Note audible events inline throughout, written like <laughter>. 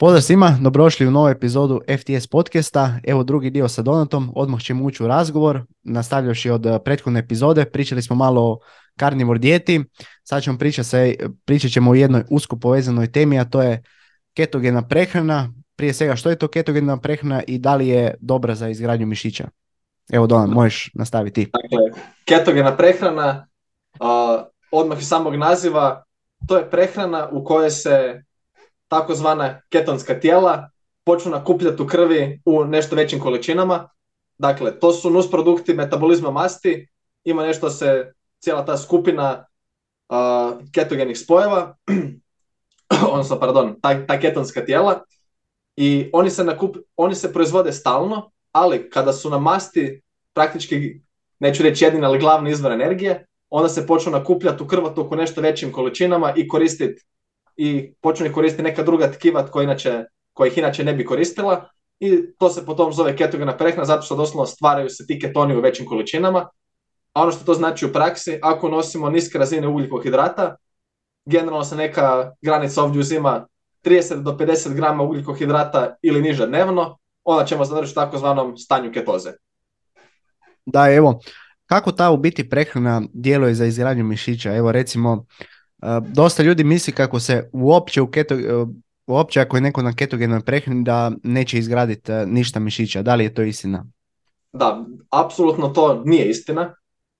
Pozdrav svima, dobrošli u novu epizodu FTS podcasta. Evo drugi dio sa Donatom, odmah ćemo ući u razgovor. Nastavljaši od eh, prethodne epizode, pričali smo malo o karnivor dijeti. Sad ćemo pričati se, pričat ćemo o jednoj usko povezanoj temi, a to je ketogena prehrana. Prije svega, što je to ketogena prehrana i da li je dobra za izgradnju mišića? Evo Donat, možeš nastaviti. Dakle, ketogena prehrana, uh, odmah iz samog naziva, to je prehrana u kojoj se takozvana ketonska tijela počnu nakupljati u krvi u nešto većim količinama. Dakle, to su nusprodukti metabolizma masti, ima nešto se cijela ta skupina uh, ketogenih spojeva, <clears throat> odnosno, pardon, ta, ta ketonska tijela, i oni se, nakup, oni se proizvode stalno, ali kada su na masti praktički, neću reći jedini, ali glavni izvor energije, onda se počnu nakupljati u krvotoku nešto većim količinama i koristiti i počne koristiti neka druga tkiva koja, inače, koja ih inače ne bi koristila i to se potom zove ketogena prehrana zato što doslovno stvaraju se ti ketoni u većim količinama. A ono što to znači u praksi, ako nosimo niske razine ugljikohidrata, generalno se neka granica ovdje uzima 30 do 50 grama ugljikohidrata ili niže dnevno, onda ćemo završiti u takozvanom stanju ketoze. Da, evo, kako ta u biti prehrana djeluje za izgradnju mišića? Evo recimo, dosta ljudi misli kako se uopće u keto, uopće ako je neko na ketogenoj prehrani da neće izgraditi ništa mišića. Da li je to istina? Da, apsolutno to nije istina,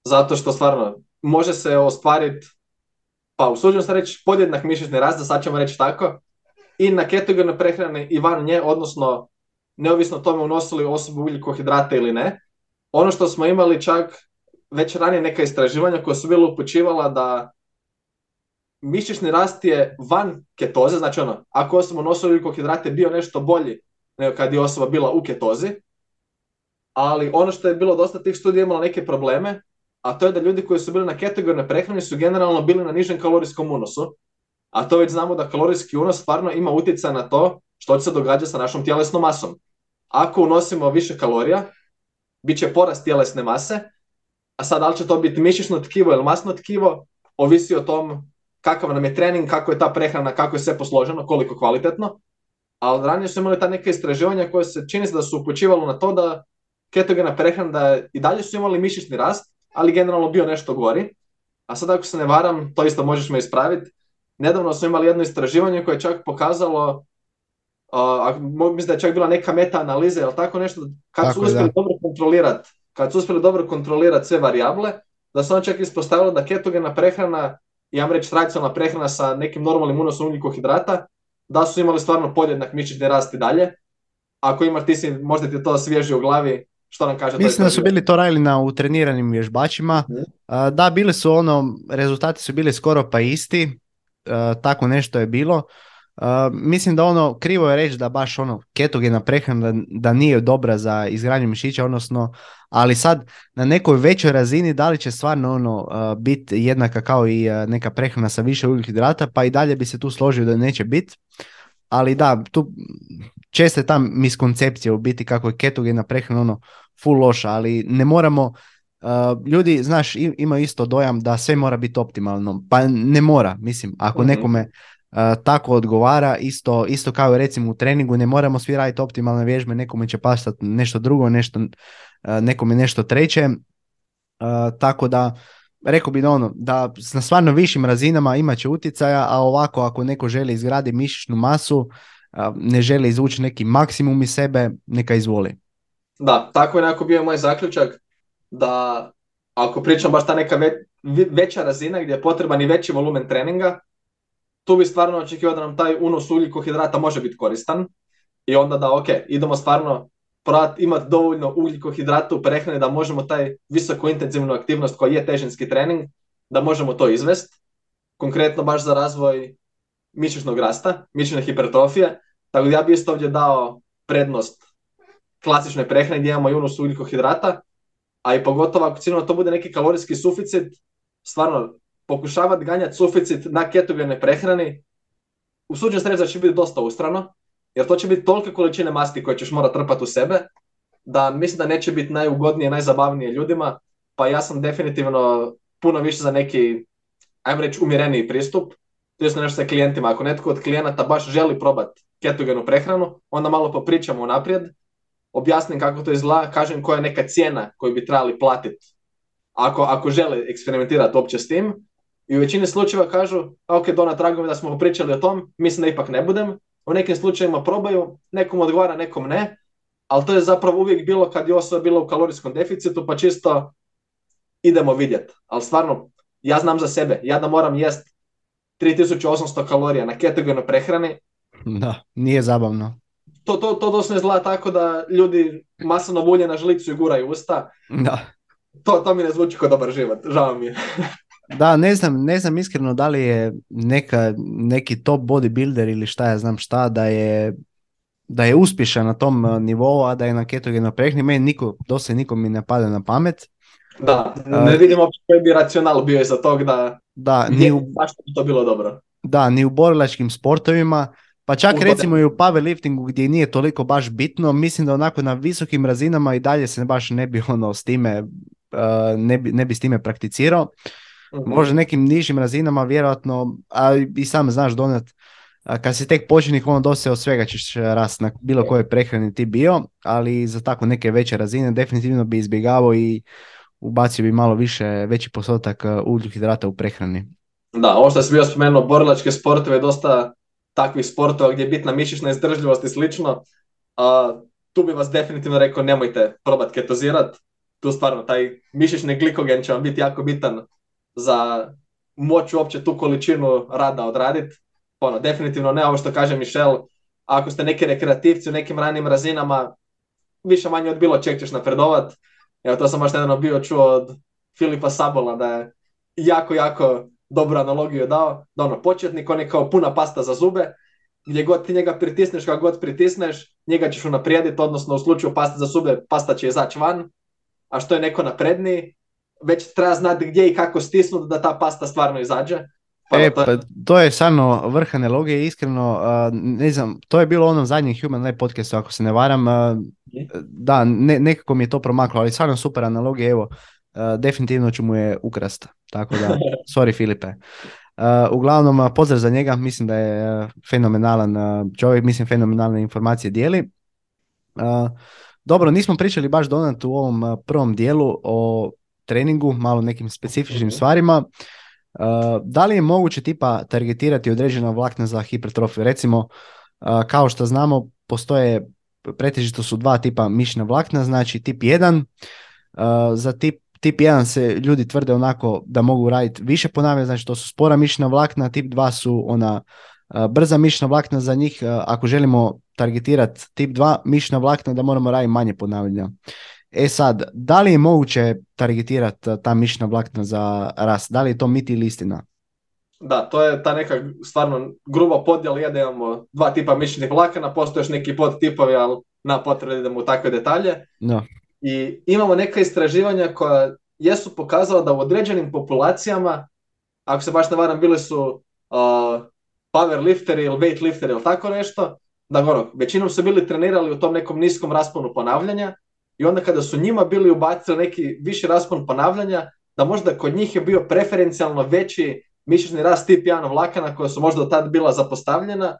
zato što stvarno može se ostvariti, pa usuđujem se reći, podjednak mišićni rast, sad ćemo reći tako, i na ketogenoj prehrani i van nje, odnosno neovisno tome unosili osobu ugljikohidrate ili ne. Ono što smo imali čak već ranije neka istraživanja koja su bila upućivala da mišićni rast je van ketoze, znači ono, ako osoba nosila ugljikohidrate bio nešto bolji nego kad je osoba bila u ketozi, ali ono što je bilo dosta tih studija imalo neke probleme, a to je da ljudi koji su bili na ketogenoj prehrani su generalno bili na nižem kalorijskom unosu, a to već znamo da kalorijski unos stvarno ima utjecaj na to što će se događa sa našom tjelesnom masom. Ako unosimo više kalorija, bit će porast tjelesne mase, a sad da li će to biti mišićno tkivo ili masno tkivo, ovisi o tom kakav nam je trening, kako je ta prehrana, kako je sve posloženo, koliko kvalitetno. Ali ranije su imali ta neka istraživanja koje se čini se da su upućivalo na to da ketogena prehrana da i dalje su imali mišićni rast, ali generalno bio nešto gori. A sad ako se ne varam, to isto možeš me ispraviti, nedavno smo imali jedno istraživanje koje je čak pokazalo, uh, mislim da je čak bila neka meta-analiza, ili tako nešto, kad su uspjeli dobro kontrolirati kad su uspjeli dobro kontrolirati sve varijable, da se on čak ispostavilo da ketogena prehrana ja vam reći tradicionalna prehrana sa nekim normalnim unosom ugljikohidrata, da su imali stvarno podjednak mišićni rast i dalje. Ako imaš, ti si, možda ti to svježi u glavi, što nam kaže? Mislim da su bili to radili na utreniranim vježbačima. Mhm. Da, bili su ono, rezultati su bili skoro pa isti, tako nešto je bilo. Mislim da ono, krivo je reći da baš ono, ketogena prehrana da, da nije dobra za izgradnju mišića, odnosno ali sad na nekoj većoj razini da li će stvarno ono uh, biti jednaka kao i uh, neka prehrana sa više ugljikohidrata, pa i dalje bi se tu složio da neće biti. Ali da, tu često je ta miskoncepcija u biti kako je ketogena prehrana ono full loša, ali ne moramo uh, ljudi, znaš, imaju isto dojam da sve mora biti optimalno, pa ne mora, mislim, ako mhm. nekome tako odgovara, isto, isto kao recimo u treningu, ne moramo svi raditi optimalne vježbe, nekome će pasati nešto drugo, nešto nekome nešto treće. Tako da, rekao bi da ono, da na stvarno višim razinama imat će utjecaja, a ovako ako neko želi izgraditi mišićnu masu, ne želi izvući neki maksimum iz sebe, neka izvoli. Da, tako je nekako bio moj zaključak, da ako pričam baš ta neka veća razina gdje je potreban i veći volumen treninga, tu bi stvarno očekivao da nam taj unos ugljikohidrata može biti koristan i onda da ok, idemo stvarno imati dovoljno ugljikohidrata u prehrani da možemo taj visoko intenzivnu aktivnost koja je težinski trening, da možemo to izvesti. Konkretno baš za razvoj mišićnog rasta, mišićne hipertrofije. Tako da ja bih isto ovdje dao prednost klasičnoj prehrani gdje imamo i unos ugljikohidrata, a i pogotovo ako ciljno to bude neki kalorijski suficit, stvarno pokušavati ganjati suficit na ketogenoj prehrani, usuđujem se reći da će biti dosta ustrano, jer to će biti tolike količine masti koje ćeš morati trpati u sebe, da mislim da neće biti najugodnije, najzabavnije ljudima, pa ja sam definitivno puno više za neki, ajmo reći, umjereniji pristup, to je nešto sa klijentima. Ako netko od klijenata baš želi probati ketogenu prehranu, onda malo popričamo naprijed, objasnim kako to izgleda, kažem koja je neka cijena koju bi trebali platiti ako, ako žele eksperimentirati uopće s tim. I u većini slučajeva kažu, ok, Dona, drago mi da smo pričali o tom, mislim da ipak ne budem. U nekim slučajevima probaju, nekom odgovara, nekom ne, ali to je zapravo uvijek bilo kad je osoba bila u kalorijskom deficitu, pa čisto idemo vidjeti. Ali stvarno, ja znam za sebe, ja da moram jest 3800 kalorija na ketogenoj prehrani. Da, nije zabavno. To, to, to doslovno izgleda tako da ljudi masno bulje na žlicu i guraju usta. Da. To, to mi ne zvuči kao dobar život, žao mi je. <laughs> Da, ne znam, ne znam iskreno da li je neka, neki top bodybuilder ili šta ja znam šta, da je, da je uspješan na tom eh, nivou, a da je na ketogenoj prehrani. Meni niko, dosta nikom mi ne pada na pamet. Da, ne vidim uopće koji bi racional bio za tog da, da ni u, baš bi to bilo dobro. Da, ni u borilačkim sportovima, pa čak recimo i u powerliftingu gdje nije toliko baš bitno, mislim da onako na visokim razinama i dalje se baš ne bi <laughs> ono s time, eh, ne bi, ne bi s time prakticirao. Mhm. Možda nekim nižim razinama vjerojatno, a i sam znaš donat, kad si tek početnik, ono dosta od svega ćeš rast na bilo kojoj prehrani ti bio, ali za tako neke veće razine definitivno bi izbjegavao i ubacio bi malo više, veći postotak ugljukohidrata u prehrani. Da, ovo što si bio spomenuo, borilačke sportove, dosta takvih sportova gdje je bitna mišićna izdržljivost i slično, a, tu bi vas definitivno rekao nemojte probati ketozirat, tu stvarno taj mišićni glikogen će vam biti jako bitan za moć uopće tu količinu rada odraditi. Ono, definitivno ne ovo što kaže Michel, ako ste neki rekreativci u nekim ranim razinama, više manje od bilo čeg ćeš napredovat. Evo to sam baš nedavno bio čuo od Filipa Sabola da je jako, jako dobru analogiju dao, da ono, početnik, on je kao puna pasta za zube, gdje god ti njega pritisneš, kako god pritisneš, njega ćeš unaprijediti, odnosno u slučaju pasta za zube, pasta će izaći van, a što je neko napredniji, već treba znati gdje i kako stisnuti da ta pasta stvarno izađe. Pa e, to, je... pa, to je stvarno vrh analogije, iskreno, ne znam, to je bilo onom zadnjem Human Lab podcastu, ako se ne varam, da, ne, nekako mi je to promaklo, ali stvarno super analogija, evo, definitivno ću mu je ukrast, tako da, <laughs> sorry Filipe. uglavnom, pozdrav za njega, mislim da je fenomenalan čovjek, mislim fenomenalne informacije dijeli. Dobro, nismo pričali baš donat u ovom prvom dijelu o treningu, malo nekim specifičnim stvarima. Uh, da li je moguće tipa targetirati određena vlakna za hipertrofiju? Recimo, uh, kao što znamo, postoje pretežito su dva tipa mišna vlakna, znači tip 1. Uh, za tip, tip 1 se ljudi tvrde onako da mogu raditi više ponavljanja, znači to su spora mišna vlakna, tip 2 su ona brza mišna vlakna za njih, ako želimo targetirati tip 2 mišna vlakna da moramo raditi manje ponavljanja. E sad, da li je moguće targetirati ta mišna vlakna za rast? Da li je to mit ili istina? Da, to je ta neka stvarno gruba podjela, je da imamo dva tipa mišićnih vlakana, postoje još neki podtipovi, ali na potrebe da idemo u takve detalje. No. I imamo neka istraživanja koja jesu pokazala da u određenim populacijama, ako se baš ne varam, bili su uh, powerlifteri ili weightlifteri ili tako nešto, da ono, većinom su bili trenirali u tom nekom niskom rasponu ponavljanja, i onda kada su njima bili ubacili neki viši raspon ponavljanja, da možda kod njih je bio preferencijalno veći mišićni rast tip 1 vlakana koja su možda tad bila zapostavljena,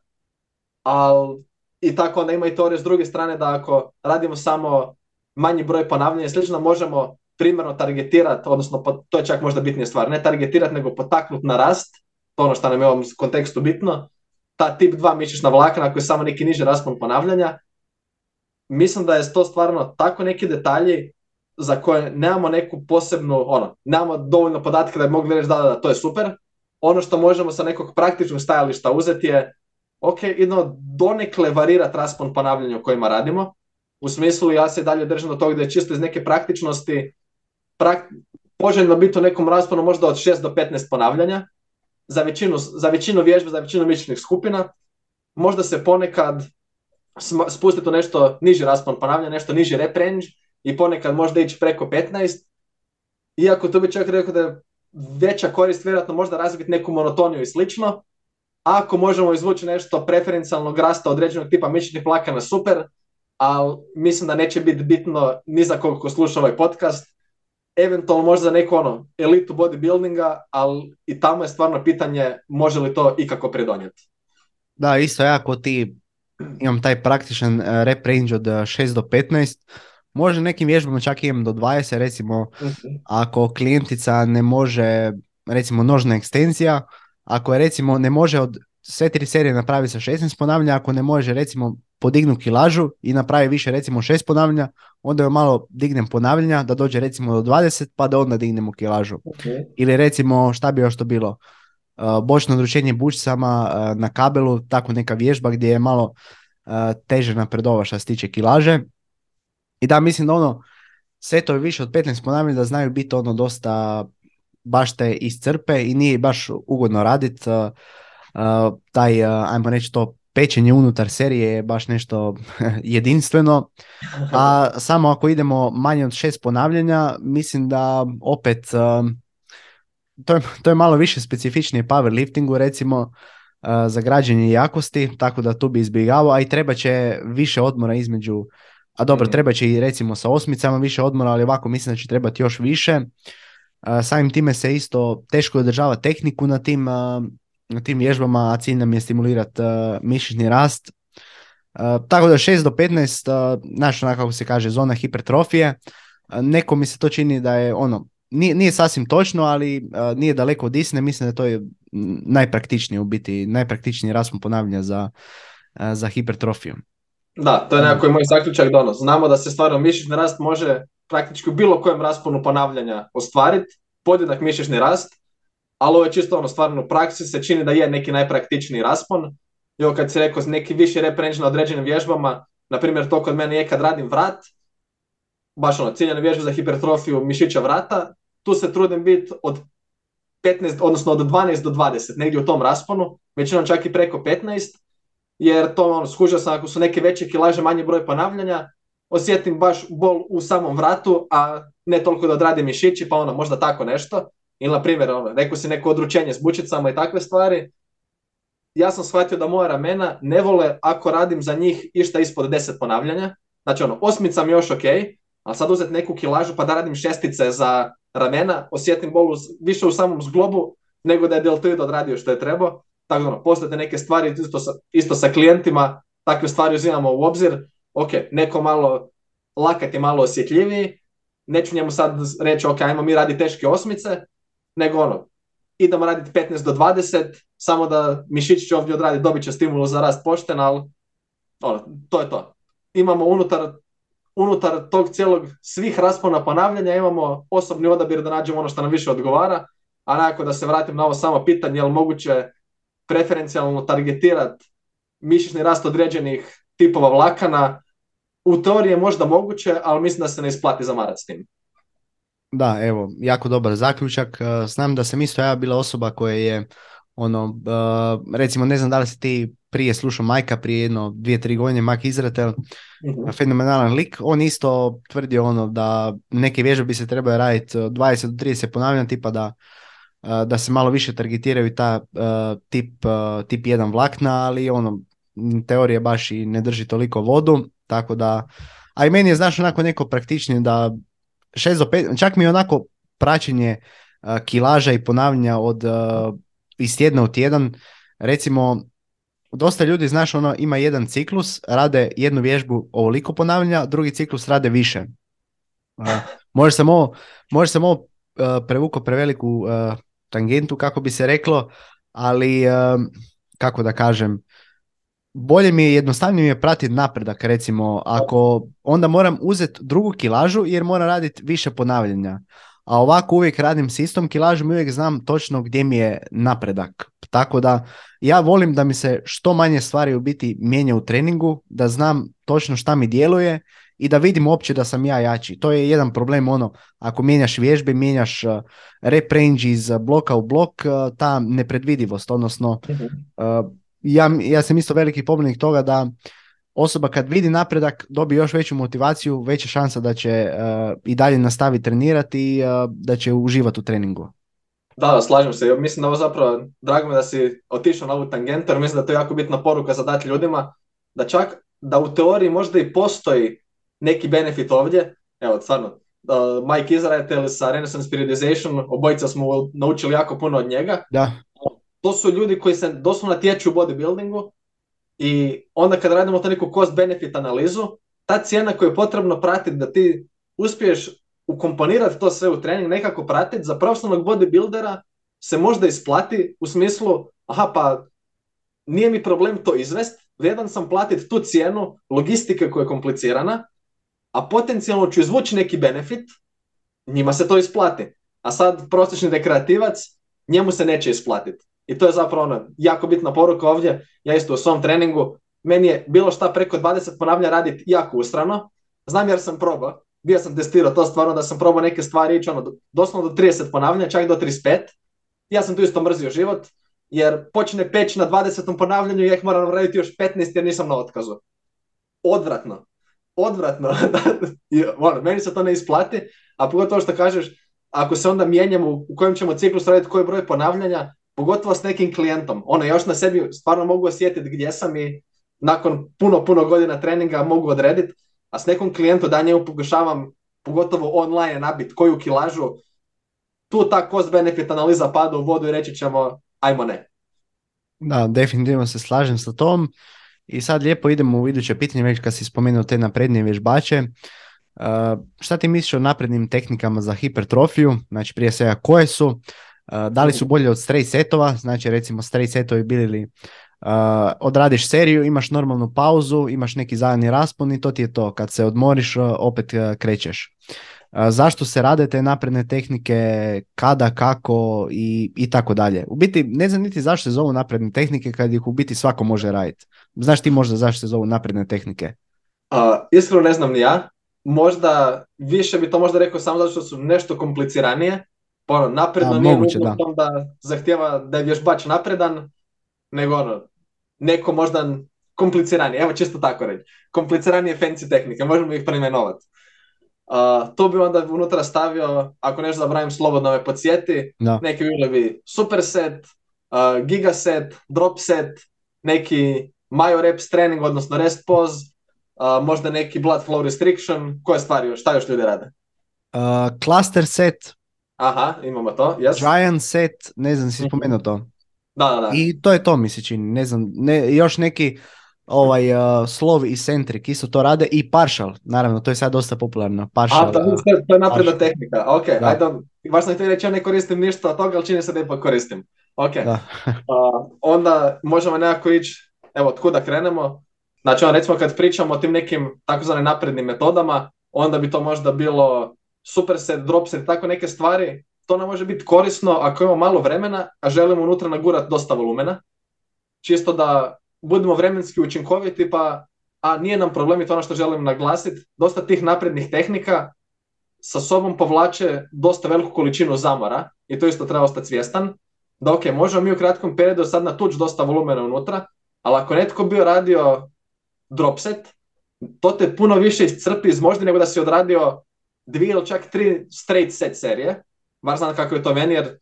ali i tako onda ima i teorije s druge strane da ako radimo samo manji broj ponavljanja i slično, možemo primjerno targetirati, odnosno to je čak možda bitnija stvar, ne targetirati nego potaknuti na rast, to ono što nam je u ovom kontekstu bitno, ta tip 2 mišićna vlakana koja je samo neki niži raspon ponavljanja, mislim da je to stvarno tako neki detalji za koje nemamo neku posebnu, ono, nemamo dovoljno podatke da bi mogli reći da, da, to je super. Ono što možemo sa nekog praktičnog stajališta uzeti je, ok, idemo donekle varirati raspon ponavljanja o kojima radimo. U smislu ja se dalje držim do toga da je čisto iz neke praktičnosti prak, poželjno biti u nekom rasponu možda od 6 do 15 ponavljanja za većinu, za većinu vježbe, za većinu mišićnih skupina. Možda se ponekad spustiti u nešto niži raspon ponavljanja, nešto niži rep range i ponekad možda ići preko 15. Iako tu bi čak rekao da je veća korist vjerojatno možda razviti neku monotoniju i slično. Ako možemo izvući nešto preferencijalnog rasta određenog tipa mišićnih plakana, super, ali mislim da neće biti bitno ni za koga ko sluša ovaj podcast. Eventualno možda za neku ono, elitu bodybuildinga, ali i tamo je stvarno pitanje može li to ikako predonijeti. Da, isto jako ti <clears throat> imam taj praktičan rep range od 6 do 15, može nekim vježbama čak imam do 20, recimo Mhm. ako klijentica ne može, recimo nožna ekstenzija, ako je recimo ne može od sve tri serije napravi sa 16 ponavljanja, ako ne može recimo podignu kilažu i napravi više recimo 6 ponavljanja, onda joj malo dignem ponavljanja da dođe recimo do 20 pa da onda dignemo kilažu. Ili recimo šta bi još to bilo, bočno odručenje bučicama uh, na kabelu, tako neka vježba gdje je malo uh, teže napredova što se tiče kilaže. I da, mislim da ono, setovi više od 15 ponavljanja da znaju biti ono dosta baš te iscrpe i nije baš ugodno radit. Uh, taj, ajmo reći to, pečenje unutar serije je baš nešto <laughs> jedinstveno. A <laughs> samo ako idemo manje od šest ponavljanja, mislim da opet to, je, to je malo više specifičnije powerliftingu recimo uh, za građenje jakosti, tako da tu bi izbjegavao, a i treba će više odmora između, a dobro, Mhm. treba će i recimo sa osmicama više odmora, ali ovako mislim da će trebati još više. Uh, samim time se isto teško održava tehniku na tim, uh, na tim vježbama, a cilj nam je stimulirati mišićni rast. Tako da 6 do 15, uh, znaš onako kako se kaže, zona hipertrofije. Neko mi se to čini da je ono, nije, nije sasvim točno, ali uh, nije daleko od istine, mislim da to je najpraktičnije u biti, najpraktičniji raspon ponavljanja za, uh, za hipertrofiju. Da, to je nekako moj zaključak da ono, znamo da se stvarno mišićni rast može praktički u bilo kojem rasponu ponavljanja ostvariti, podjednak mišićni rast, ali ovo je čisto ono stvarno u praksi se čini da je neki najpraktičniji raspon. Ovo kad si rekao neki viši rep na određenim vježbama, na primjer to kod mene je kad radim vrat, baš ono ciljane vježbe za hipertrofiju mišića vrata, tu se trudim biti od 15, odnosno od 12 do 20, negdje u tom rasponu, većinom čak i preko 15, jer to ono, skužio sam ako su neke veće kilaže, manji broj ponavljanja, osjetim baš bol u samom vratu, a ne toliko da odradim mišići, pa ono, možda tako nešto. Ili, na primjer, ono, rekao si neko odručenje s bučicama i takve stvari. Ja sam shvatio da moja ramena ne vole ako radim za njih išta ispod 10 ponavljanja. Znači, ono, osmica mi još ok, ali sad uzeti neku kilažu pa da radim šestice za ramena, osjetim bol uz- više u samom zglobu nego da je deltoid odradio što je trebao. Tako da, ono, postoje neke stvari isto sa, isto sa klijentima, takve stvari uzimamo u obzir. Ok, neko malo lakat je malo osjetljiviji, neću njemu sad reći, ok, ajmo mi radi teške osmice, nego ono, idemo raditi 15 do 20, samo da mišić će ovdje odraditi, dobit će stimulus za rast pošten, ali ono, to je to. Imamo unutar, unutar tog cijelog svih raspona ponavljanja, imamo osobni odabir da nađemo ono što nam više odgovara, a nekako da se vratim na ovo samo pitanje, je li moguće preferencijalno targetirati mišićni rast određenih tipova vlakana, u teoriji je možda moguće, ali mislim da se ne isplati zamarati s tim. Da, evo, jako dobar zaključak. Uh, Znam da sam isto ja bila osoba koja je, ono, uh, recimo ne znam da li si ti prije slušao Majka, prije jedno dvije, tri godine, Mike Izratel, Mhm. fenomenalan lik, on isto tvrdio ono da neke vježbe bi se trebaju raditi od 20 do 30 ponavljanja, tipa da, uh, da se malo više targetiraju ta uh, tip, uh, tip 1 vlakna, ali ono, teorija baš i ne drži toliko vodu, tako da, a i meni je znaš onako neko praktičnije da 6 do 5, čak mi je onako praćenje uh, kilaža i ponavljanja od uh, iz tjedna u tjedan, recimo dosta ljudi, znaš, ono, ima jedan ciklus, rade jednu vježbu ovoliko ponavljanja, drugi ciklus rade više. Može sam ovo, može sam ovo uh, prevuko preveliku uh, tangentu, kako bi se reklo, ali uh, kako da kažem, bolje mi je, jednostavnije mi je pratiti napredak, recimo, ako onda moram uzeti drugu kilažu jer moram raditi više ponavljanja. A ovako uvijek radim s istom kilažom i uvijek znam točno gdje mi je napredak. Tako da ja volim da mi se što manje stvari u biti mijenja u treningu, da znam točno šta mi djeluje i da vidim uopće da sam ja jači. To je jedan problem ono, ako mijenjaš vježbe, mijenjaš uh, rep range iz bloka u blok, uh, ta nepredvidivost, odnosno Mhm. uh, ja, ja sam isto veliki pobornik toga da osoba kad vidi napredak dobije još veću motivaciju, veća šansa da će uh, i dalje nastaviti trenirati i uh, da će uživati u treningu. Da, da, slažem se. Mislim da ovo zapravo, drago mi je da si otišao na ovu tangentu, jer mislim da je to jako bitna poruka za dati ljudima, da čak, da u teoriji možda i postoji neki benefit ovdje. Evo, stvarno, uh, Mike Izrael sa Renaissance Periodization, obojica smo naučili jako puno od njega. Da, To su ljudi koji se doslovno natječu u bodybuildingu I onda kad radimo to neku cost-benefit analizu, ta cijena koju je potrebno pratiti da ti uspiješ ukomponirati to sve u trening, nekako pratiti, za profesionalnog bodybuildera se možda isplati u smislu, aha pa nije mi problem to izvest, vredan sam platiti tu cijenu logistike koja je komplicirana, a potencijalno ću izvući neki benefit, njima se to isplati. A sad prosječni rekreativac, njemu se neće isplatiti. I to je zapravo ono, jako bitna poruka ovdje, ja isto u svom treningu, meni je bilo šta preko 20 ponavlja raditi jako ustrano, znam jer sam probao, bio sam testirao to stvarno da sam probao neke stvari ići ono, doslovno do 30 ponavljanja, čak do 35, ja sam tu isto mrzio život, jer počne peć na 20. ponavljanju i ja ih moram raditi još 15 jer nisam na otkazu. Odvratno. Odvratno. <laughs> ono, meni se to ne isplati, a pogotovo što kažeš, ako se onda mijenjamo u kojem ćemo ciklus raditi koji broj ponavljanja, pogotovo s nekim klijentom. Ono, još na sebi stvarno mogu osjetiti gdje sam i nakon puno, puno godina treninga mogu odrediti, a s nekom klijentom da njemu pokušavam pogotovo online nabiti koju kilažu, tu ta cost benefit analiza pada u vodu i reći ćemo ajmo ne. Da, definitivno se slažem sa tom. I sad lijepo idemo u iduće pitanje, već kad si spomenuo te naprednije vježbače. Uh, šta ti misliš o naprednim tehnikama za hipertrofiju? Znači prije svega koje su? Uh, da li su bolje od straight setova? Znači recimo straight setovi bili li uh, odradiš seriju, imaš normalnu pauzu, imaš neki zadnji raspon i to ti je to. Kad se odmoriš, opet krećeš zašto se rade te napredne tehnike, kada, kako i, i tako dalje. U biti ne znam niti zašto se zovu napredne tehnike kad ih u biti svako može raditi. Znaš ti možda zašto se zovu napredne tehnike? Uh, iskreno ne znam ni ja. Možda više bi to možda rekao samo zato što su nešto kompliciranije. Pa ono, napredno A, nije moguće, da. da zahtjeva da je vježbač napredan, nego ono, neko možda kompliciranije, evo čisto tako reći, kompliciranije fancy tehnike, možemo ih preimenovati. Uh, to bi onda unutra stavio, ako nešto zabravim slobodno me podsjeti, no. neki bili bi superset, uh, gigaset, dropset, neki majo reps trening, odnosno rest pause, uh, možda neki blood flow restriction, koje stvari još, šta još ljudi rade? Uh, cluster set. Aha, imamo to, yes. Giant set, ne znam si mhm. spomenuo to. Da, da, da. I to je to mi se čini, ne znam, ne, još neki ovaj uh, slov i centrik isto to rade i partial, naravno, to je sad dosta popularno. Partial, A, to, to je napredna tehnika, ok, da. ajde, baš sam htio reći, ja ne koristim ništa od toga, ali čini se da ipak koristim. Ok, uh, <laughs> onda možemo nekako ići, evo, od kuda krenemo, znači on, recimo kad pričamo o tim nekim takozvanim naprednim metodama, onda bi to možda bilo superset, dropset, tako neke stvari, to nam može biti korisno ako imamo malo vremena, a želimo unutra nagurati dosta volumena, čisto da budemo vremenski učinkoviti, pa a nije nam problem i to ono što želim naglasiti, dosta tih naprednih tehnika sa sobom povlače dosta veliku količinu zamora i to isto treba ostati svjestan. Da ok, možemo mi u kratkom periodu sad natući dosta volumena unutra, ali ako netko bio radio dropset, to te puno više iscrpi iz možda nego da si odradio dvije ili čak tri straight set serije. Bar znam kako je to meni jer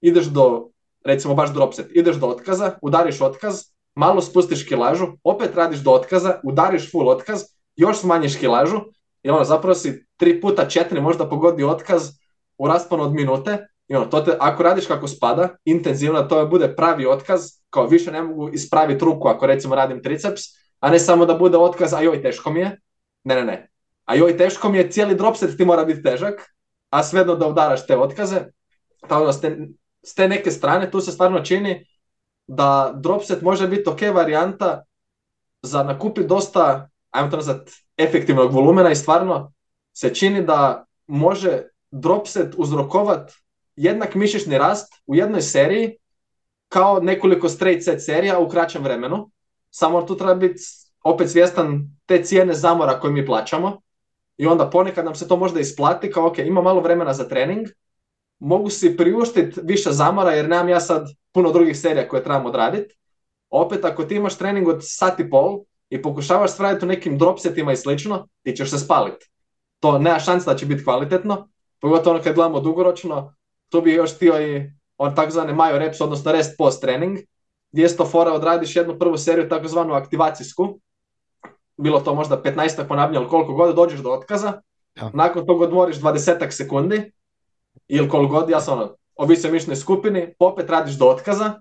ideš do, recimo baš dropset, ideš do otkaza, udariš otkaz, malo spustiš kilažu, opet radiš do otkaza, udariš full otkaz, još smanjiš kilažu i ono, zapravo si tri puta četiri možda pogodi otkaz u rasponu od minute i ono, to te, ako radiš kako spada, intenzivno, to bude pravi otkaz, kao više ne mogu ispraviti ruku ako recimo radim triceps, a ne samo da bude otkaz, a joj teško mi je, ne, ne, ne. A joj teško mi je, cijeli dropset ti mora biti težak, a svejedno da udaraš te otkaze, pa ono, s te, s te neke strane tu se stvarno čini da dropset može biti ok varijanta za nakupiti dosta, ajmo to nazvat, efektivnog volumena i stvarno se čini da može dropset uzrokovat jednak mišićni rast u jednoj seriji kao nekoliko straight set serija u kraćem vremenu. Samo tu treba biti opet svjestan te cijene zamora koje mi plaćamo i onda ponekad nam se to možda isplati kao ok, ima malo vremena za trening, mogu si priuštiti više zamora jer nemam ja sad puno drugih serija koje trebam odraditi. Opet ako ti imaš trening od sat i pol i pokušavaš stvariti u nekim dropsetima i slično, ti ćeš se spaliti. To nema šanse da će biti kvalitetno, pogotovo ono kad gledamo dugoročno, tu bi još htio i on takozvane majo reps, odnosno rest post trening, gdje sto fora odradiš jednu prvu seriju takozvanu aktivacijsku, bilo to možda 15 ponavljanja, ali koliko god dođeš do otkaza, nakon toga odmoriš 20 sekundi ili koliko god, ja sam ono, ovisi o mišnoj skupini, opet radiš do otkaza,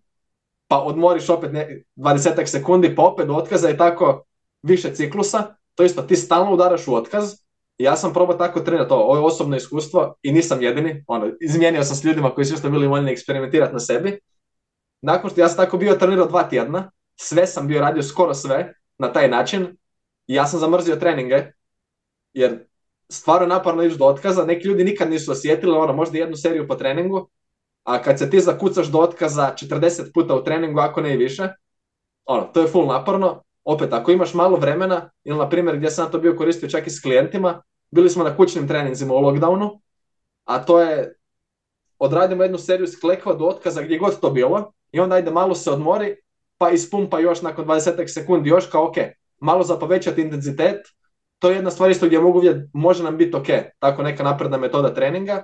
pa odmoriš opet ne, 20 sekundi, pa opet do otkaza i tako više ciklusa. To isto, ti stalno udaraš u otkaz. Ja sam probao tako trenirati, ovo je osobno iskustvo i nisam jedini. Ono, izmijenio sam s ljudima koji su isto bili voljni eksperimentirati na sebi. Nakon što ja sam tako bio trenirao dva tjedna, sve sam bio radio skoro sve na taj način. I ja sam zamrzio treninge, jer stvarno naparno ići do otkaza. Neki ljudi nikad nisu osjetili, ono, možda jednu seriju po treningu, a kad se ti zakucaš do otkaza 40 puta u treningu, ako ne i više, ono, to je full naporno. Opet, ako imaš malo vremena, ili na primjer gdje sam to bio koristio čak i s klijentima, bili smo na kućnim treninzima u lockdownu, a to je odradimo jednu seriju sklekva do otkaza gdje god to bilo i onda ajde malo se odmori, pa ispumpa još nakon 20 sekundi još kao ok, malo za povećati intenzitet, to je jedna stvar isto gdje mogu vidjeti, može nam biti ok, tako neka napredna metoda treninga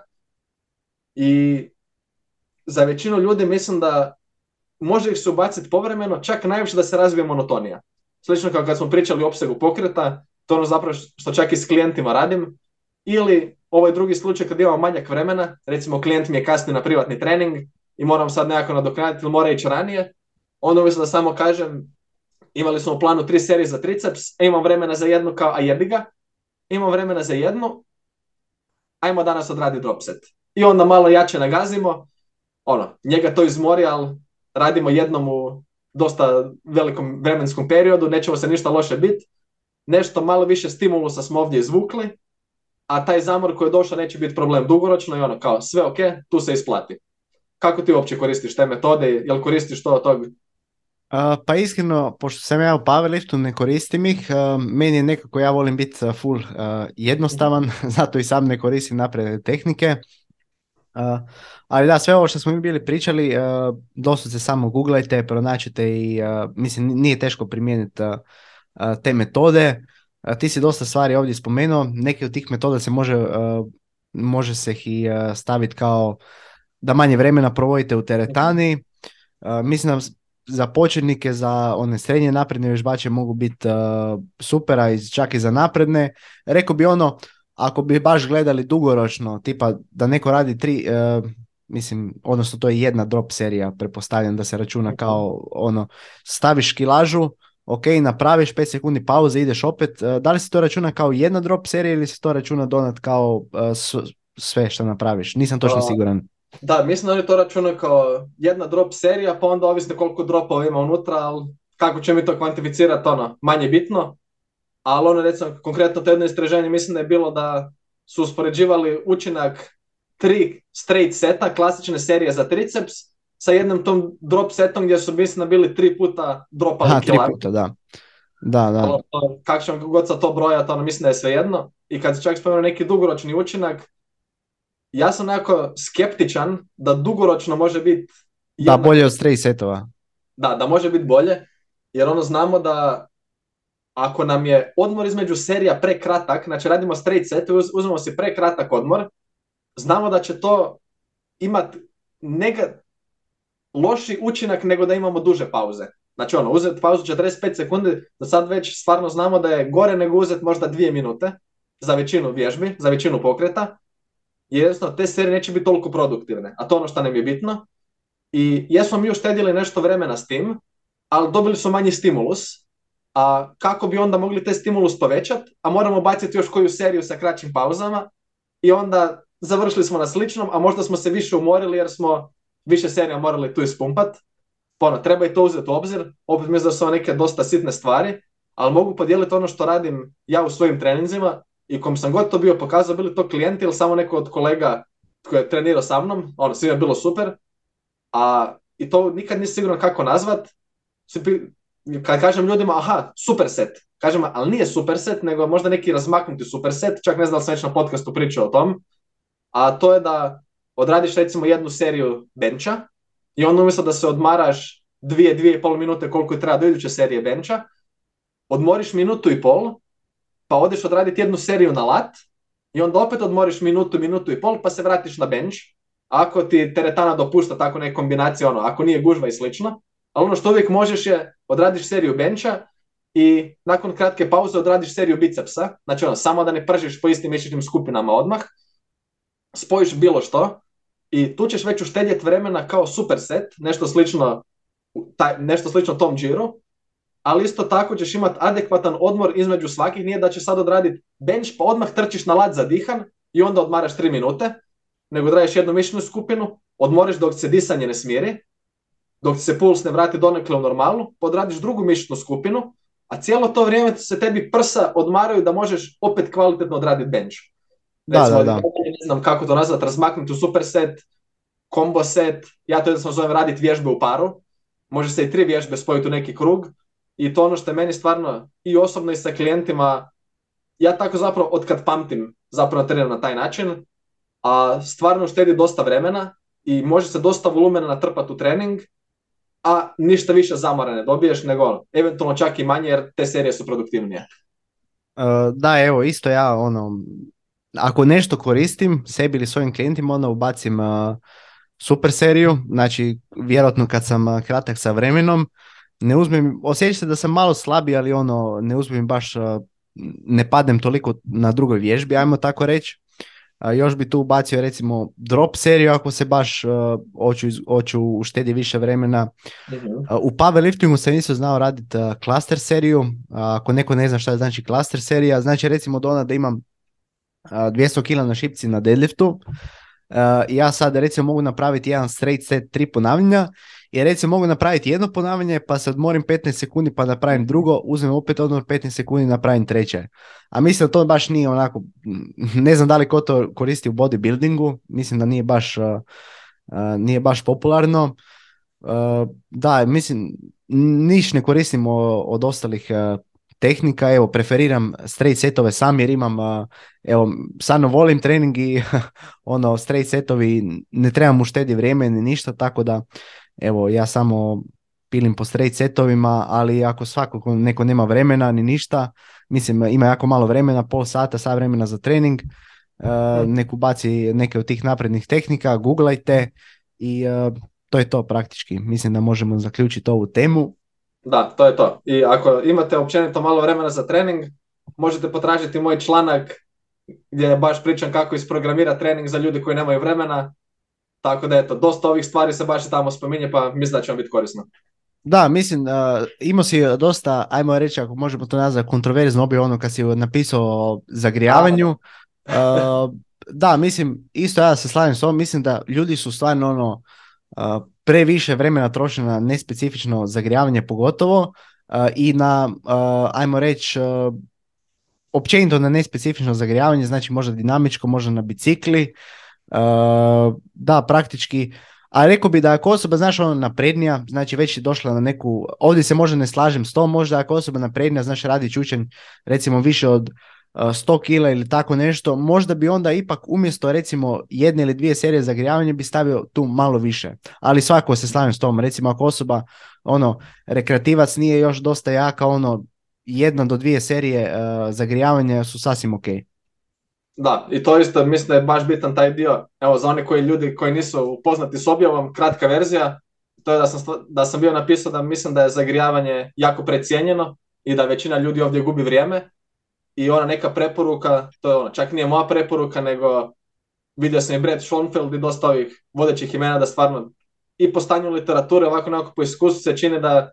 i za većinu ljudi mislim da može ih se ubaciti povremeno, čak najviše da se razvije monotonija. Slično kao kad smo pričali o opsegu pokreta, to ono zapravo što čak i s klijentima radim, ili ovaj drugi slučaj kad imamo manjak vremena, recimo klijent mi je kasnije na privatni trening i moram sad nekako nadoknaditi ili mora ići ranije, onda umjesto da samo kažem imali smo u planu tri serije za triceps, imam vremena za jednu kao, a jebi ga, imam vremena za jednu, ajmo danas odradi drop set. I onda malo jače nagazimo, ono, njega to izmori, ali radimo jednom u dosta velikom vremenskom periodu, nećemo se ništa loše biti. Nešto malo više stimulusa smo ovdje izvukli, a taj zamor koji je došao neće biti problem dugoročno i ono kao sve ok, tu se isplati. Kako ti uopće koristiš te metode? Jel koristiš to od tog? Pa iskreno, pošto sam ja u powerliftu, ne koristim ih. meni je nekako, ja volim biti full jednostavan, <laughs> zato i sam ne koristim napredne tehnike. Ali da, sve ovo što smo mi bili pričali, uh, doslovce samo googlajte, pronaćete i mislim nije teško primijeniti te metode. Ti si dosta stvari ovdje spomenuo, neke od tih metoda se može, može se ih i staviti kao da manje vremena provodite u teretani. Mislim da za početnike, za one srednje napredne vježbače mogu biti super, a čak i za napredne. Rekao bi ono, ako bi baš gledali dugoročno, tipa da neko radi tri, uh, mislim, odnosno to je jedna drop serija, pretpostavljam da se računa kao ono, staviš kilažu, ok, napraviš 5 sekundi pauze, ideš opet, uh, da li se to računa kao jedna drop serija ili se to računa donat kao uh, sve što napraviš, nisam točno siguran. Da, mislim da oni to računaju kao jedna drop serija, pa onda ovisno koliko dropova ima unutra, ali kako će mi to kvantificirati, ono, manje bitno ali ono recimo konkretno to jedno istraženje mislim da je bilo da su uspoređivali učinak tri straight seta, klasične serije za triceps, sa jednom tom drop setom gdje su mislim da bili tri puta dropali Aha, tri puta, da. Da, da. kako ćemo god sa to brojati, ono mislim da je svejedno. I kad se čak spomenuo neki dugoročni učinak, ja sam nekako skeptičan da dugoročno može biti... Da, bolje od straight setova. Da, da može biti bolje, jer ono znamo da ako nam je odmor između serija prekratak, znači radimo straight set, uzmemo si prekratak odmor, znamo da će to imati nega, loši učinak nego da imamo duže pauze. Znači ono, uzeti pauzu 45 sekundi, da sad već stvarno znamo da je gore nego uzeti možda dvije minute za većinu vježbi, za većinu pokreta, jednostavno te serije neće biti toliko produktivne, a to ono što nam je bitno. I jesmo mi uštedili nešto vremena s tim, ali dobili su manji stimulus, a kako bi onda mogli te stimulus povećati, a moramo baciti još koju seriju sa kraćim pauzama. I onda završili smo na sličnom, a možda smo se više umorili jer smo više serija morali tu ispumpat. Pono, treba i to uzeti u obzir, opet mislim da su neke dosta sitne stvari, ali mogu podijeliti ono što radim ja u svojim treninzima i kom sam god to bio pokazao, bili to klijenti ili samo neko od kolega koji je trenirao sa mnom, ono, svima je bilo super, a i to nikad nisi siguran kako nazvat, kad kažem ljudima, aha, super set, kažem, ali nije super set, nego možda neki razmaknuti super set, čak ne znam da sam već na podcastu pričao o tom, a to je da odradiš recimo jednu seriju bencha i onda umjesto da se odmaraš dvije, dvije i pol minute koliko je treba do iduće serije bencha, odmoriš minutu i pol, pa odeš odraditi jednu seriju na lat i onda opet odmoriš minutu, minutu i pol, pa se vratiš na bench. Ako ti teretana dopušta tako neke kombinacije, ono, ako nije gužva i slično, ali ono što uvijek možeš je odradiš seriju bencha i nakon kratke pauze odradiš seriju bicepsa, znači ono, samo da ne pržiš po istim mišićnim skupinama odmah, spojiš bilo što i tu ćeš već uštedjeti vremena kao superset, nešto slično taj, nešto slično tom džiru, ali isto tako ćeš imati adekvatan odmor između svakih, nije da će sad odraditi bench pa odmah trčiš na lat za dihan i onda odmaraš 3 minute, nego odradiš jednu mišljenu skupinu, odmoriš dok se disanje ne smiri, dok se puls ne vrati donekle u normalu, pa odradiš drugu mišićnu skupinu, a cijelo to vrijeme se tebi prsa odmaraju da možeš opet kvalitetno odraditi bench. Da, da, da. Ne znam kako to nazvati, razmaknuti u superset, combo set, ja to jednostavno zovem raditi vježbe u paru, može se i tri vježbe spojiti u neki krug i to ono što je meni stvarno i osobno i sa klijentima, ja tako zapravo od kad pamtim zapravo treniram na taj način, a stvarno štedi dosta vremena i može se dosta volumena natrpati u trening, a ništa više zamora ne dobiješ, nego eventualno čak i manje jer te serije su produktivnije. Uh, da, evo, isto ja, ono, ako nešto koristim sebi ili svojim klijentima, onda ubacim uh, super seriju, znači vjerojatno kad sam uh, kratak sa vremenom, ne uzmem, osjećam se da sam malo slabiji, ali ono, ne uzmem baš, ne padnem toliko na drugoj vježbi, ajmo tako reći. Još bi tu ubacio recimo drop seriju ako se baš hoću, hoću uštedi više vremena. Uh, u powerliftingu sam isto znao raditi uh, klaster seriju. Ako neko ne zna šta znači klaster serija, znači recimo do ona da imam 200 kg na šipci na deadliftu. Ja sad recimo mogu napraviti jedan straight set tri ponavljanja i recimo mogu napraviti jedno ponavljanje pa se odmorim 15 sekundi pa napravim drugo, uzmem opet odmor 15 sekundi i napravim treće. A mislim da to baš nije onako, ne znam da li ko to koristi u bodybuildingu, mislim da nije baš, nije baš popularno. Da, mislim, niš ne koristim od ostalih tehnika, evo preferiram straight setove sam jer imam, evo stvarno volim trening i <laughs> ono straight setovi ne trebam uštedi vrijeme ni ništa, tako da evo ja samo pilim po straight setovima, ali ako svako neko nema vremena ni ništa, mislim ima jako malo vremena, pol sata, sat vremena za trening, uh, neku baci neke od tih naprednih tehnika, googlajte i uh, to je to praktički. Mislim da možemo zaključiti ovu temu. Da, to je to. I ako imate općenito malo vremena za trening, možete potražiti moj članak gdje baš pričam kako isprogramira trening za ljude koji nemaju vremena tako da eto, dosta ovih stvari se baš tamo spominje, pa mislim da će vam biti korisno. Da, mislim, uh, imao si dosta, ajmo reći, ako možemo to nazvati, kontroverzno obje ono kad si napisao o zagrijavanju. Uh, da, mislim, isto ja se slavim s ovom, mislim da ljudi su stvarno ono, uh, previše vremena troše na nespecifično zagrijavanje pogotovo i na, ajmo reći, općenito na nespecifično zagrijavanje, znači možda dinamičko, možda na bicikli, Uh, da, praktički, a rekao bi da ako osoba, znaš, ono naprednija, znači već je došla na neku, ovdje se možda ne slažem s tom, možda ako osoba naprednija, znaš, radi čučen recimo više od 100 uh, kila ili tako nešto, možda bi onda ipak umjesto recimo jedne ili dvije serije zagrijavanja bi stavio tu malo više. Ali svako se slavim s tom, recimo ako osoba, ono, rekreativac nije još dosta jaka, ono, jedna do dvije serije uh, zagrijavanja su sasvim ok. Da, i to isto mislim da je baš bitan taj dio. Evo, za one koji ljudi koji nisu upoznati s objavom, kratka verzija, to je da sam, da sam bio napisao da mislim da je zagrijavanje jako precijenjeno i da većina ljudi ovdje gubi vrijeme. I ona neka preporuka, to je ono, čak nije moja preporuka, nego vidio sam i Brad Schoenfeld i dosta ovih vodećih imena da stvarno i po stanju literature, ovako nekako po iskustvu se čini da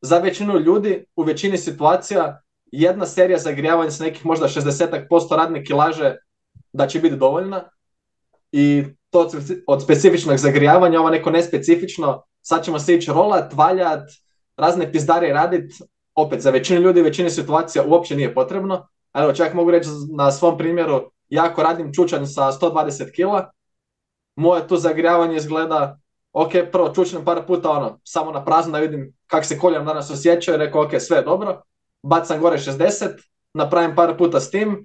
za većinu ljudi u većini situacija jedna serija zagrijavanja s nekih možda 60% radne kilaže da će biti dovoljna i to od specifičnog zagrijavanja, ovo neko nespecifično, sad ćemo se ići rolat, valjat, razne pizdare radit, opet za većinu ljudi, većini situacija uopće nije potrebno, ali evo čak mogu reći na svom primjeru, ja ako radim čučanj sa 120 kila, moje tu zagrijavanje izgleda, ok, prvo čučnem par puta ono, samo na prazno da vidim kako se koljem danas osjećaju, rekao ok, sve je dobro, bacam gore 60, napravim par puta s tim,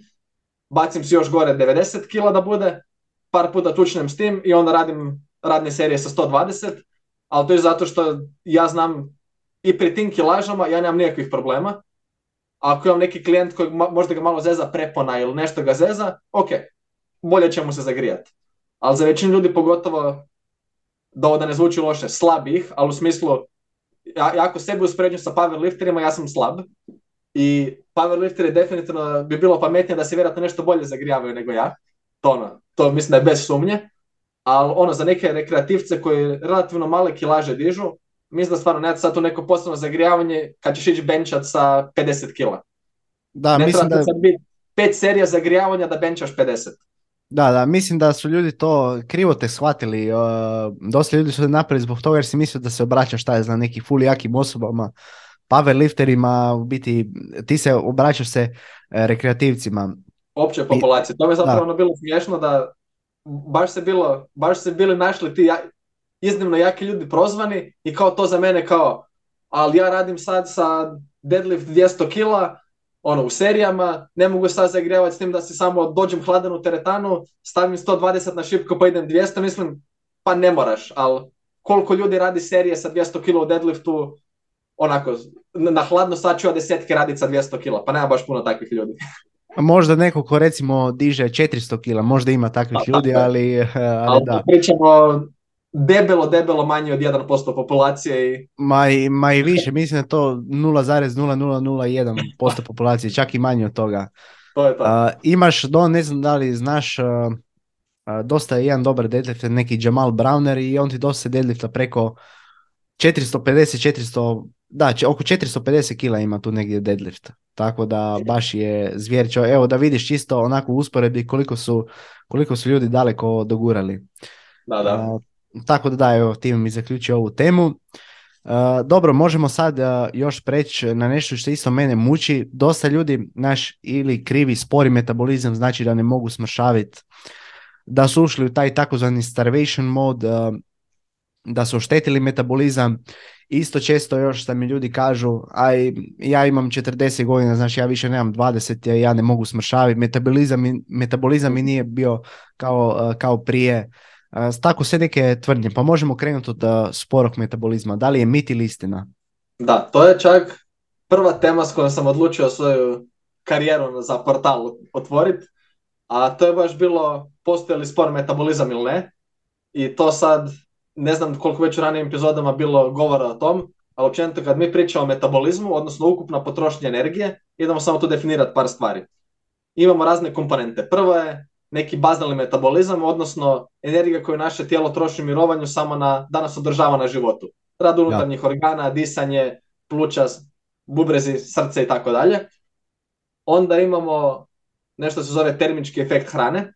bacim si još gore 90 kila da bude, par puta tučnem s tim i onda radim radne serije sa 120, ali to je zato što ja znam i pri tim kilažama ja nemam nikakvih problema. Ako imam neki klijent koji možda ga malo zeza prepona ili nešto ga zeza, ok, bolje će mu se zagrijati. Ali za većinu ljudi pogotovo, da ovo da ne zvuči loše, slabih, ali u smislu, ja, ako sebi uspoređujem sa powerlifterima, ja sam slab, i powerlifter je definitivno bi bilo pametnije da se vjerojatno nešto bolje zagrijavaju nego ja. To, ono, to mislim da je bez sumnje. Ali ono, za neke rekreativce koji relativno male kilaže dižu, mislim da stvarno nema sad tu neko posebno zagrijavanje kad ćeš ići benčat sa 50 kila. Da, ne mislim da, sad biti pet serija zagrijavanja da benčaš 50. da, da, mislim da su ljudi to krivo te shvatili. Uh, dosta ljudi su napravili zbog toga jer si mislio da se obraćaš šta je za neki full jakim osobama, powerlifterima, u biti ti se obraćaš se e, rekreativcima. Opće populacije. To je zapravo ono bilo smiješno da baš se bilo, baš se bili našli ti ja, iznimno jaki ljudi prozvani i kao to za mene kao, ali ja radim sad sa deadlift 200 kila, ono, u serijama, ne mogu sad zagrijavati s tim da si samo dođem hladan u teretanu, stavim 120 na šipko pa idem 200, mislim, pa ne moraš, ali koliko ljudi radi serije sa 200 kila u deadliftu, onako, na hladno ja desetke raditi sa 200 kila, pa nema baš puno takvih ljudi. <laughs> Možda neko ko recimo diže 400 kila, možda ima takvih Pa, ljudi, tako je. ali, ali Ali da. pričamo debelo, debelo manje od 1% populacije i Ma i, ma i više, mislim da je to 0,0001% <laughs> populacije, čak i manje od toga. to je to. A, imaš, do, ne znam da li znaš, a, a, dosta je jedan dobar deadlift, neki Jamal Browner i on ti dosta deadlifta preko 450, 400, da, če- oko 450 kila ima tu negdje deadlift. Tako da baš je zvijer čovjek. Evo da vidiš čisto onako u usporedbi koliko su, koliko su ljudi daleko dogurali. da, da. A, tako da da, evo, time mi zaključio ovu temu. A, dobro, možemo sad a, još preći na nešto što isto mene muči. Dosta ljudi, naš ili krivi spori metabolizam, znači da ne mogu smršaviti, da su ušli u taj takozvani starvation mod, a, da su oštetili metabolizam. Isto često još da mi ljudi kažu, aj ja imam 40 godina, znači ja više nemam 20, ja, ja ne mogu smršaviti, metabolizam, metabolizam mi nije bio kao, a, kao prije. A, Tako sve neke tvrdnje, pa možemo krenuti od a, sporog metabolizma. Da li je mit ili istina? Da, to je čak prva tema s kojom sam odlučio svoju karijeru za portal otvoriti, a to je baš bilo postoji li spor metabolizam ili ne. I to sad, ne znam koliko već u ranijim epizodama bilo govora o tom, ali općenito kad mi pričamo o metabolizmu, odnosno ukupna potrošnja energije, idemo samo tu definirati par stvari. Imamo razne komponente. Prvo je neki bazalni metabolizam, odnosno energija koju naše tijelo troši u mirovanju samo na, da nas održava na životu. Rad unutarnjih organa, disanje, pluća, bubrezi, srce i tako dalje. Onda imamo nešto se zove termički efekt hrane.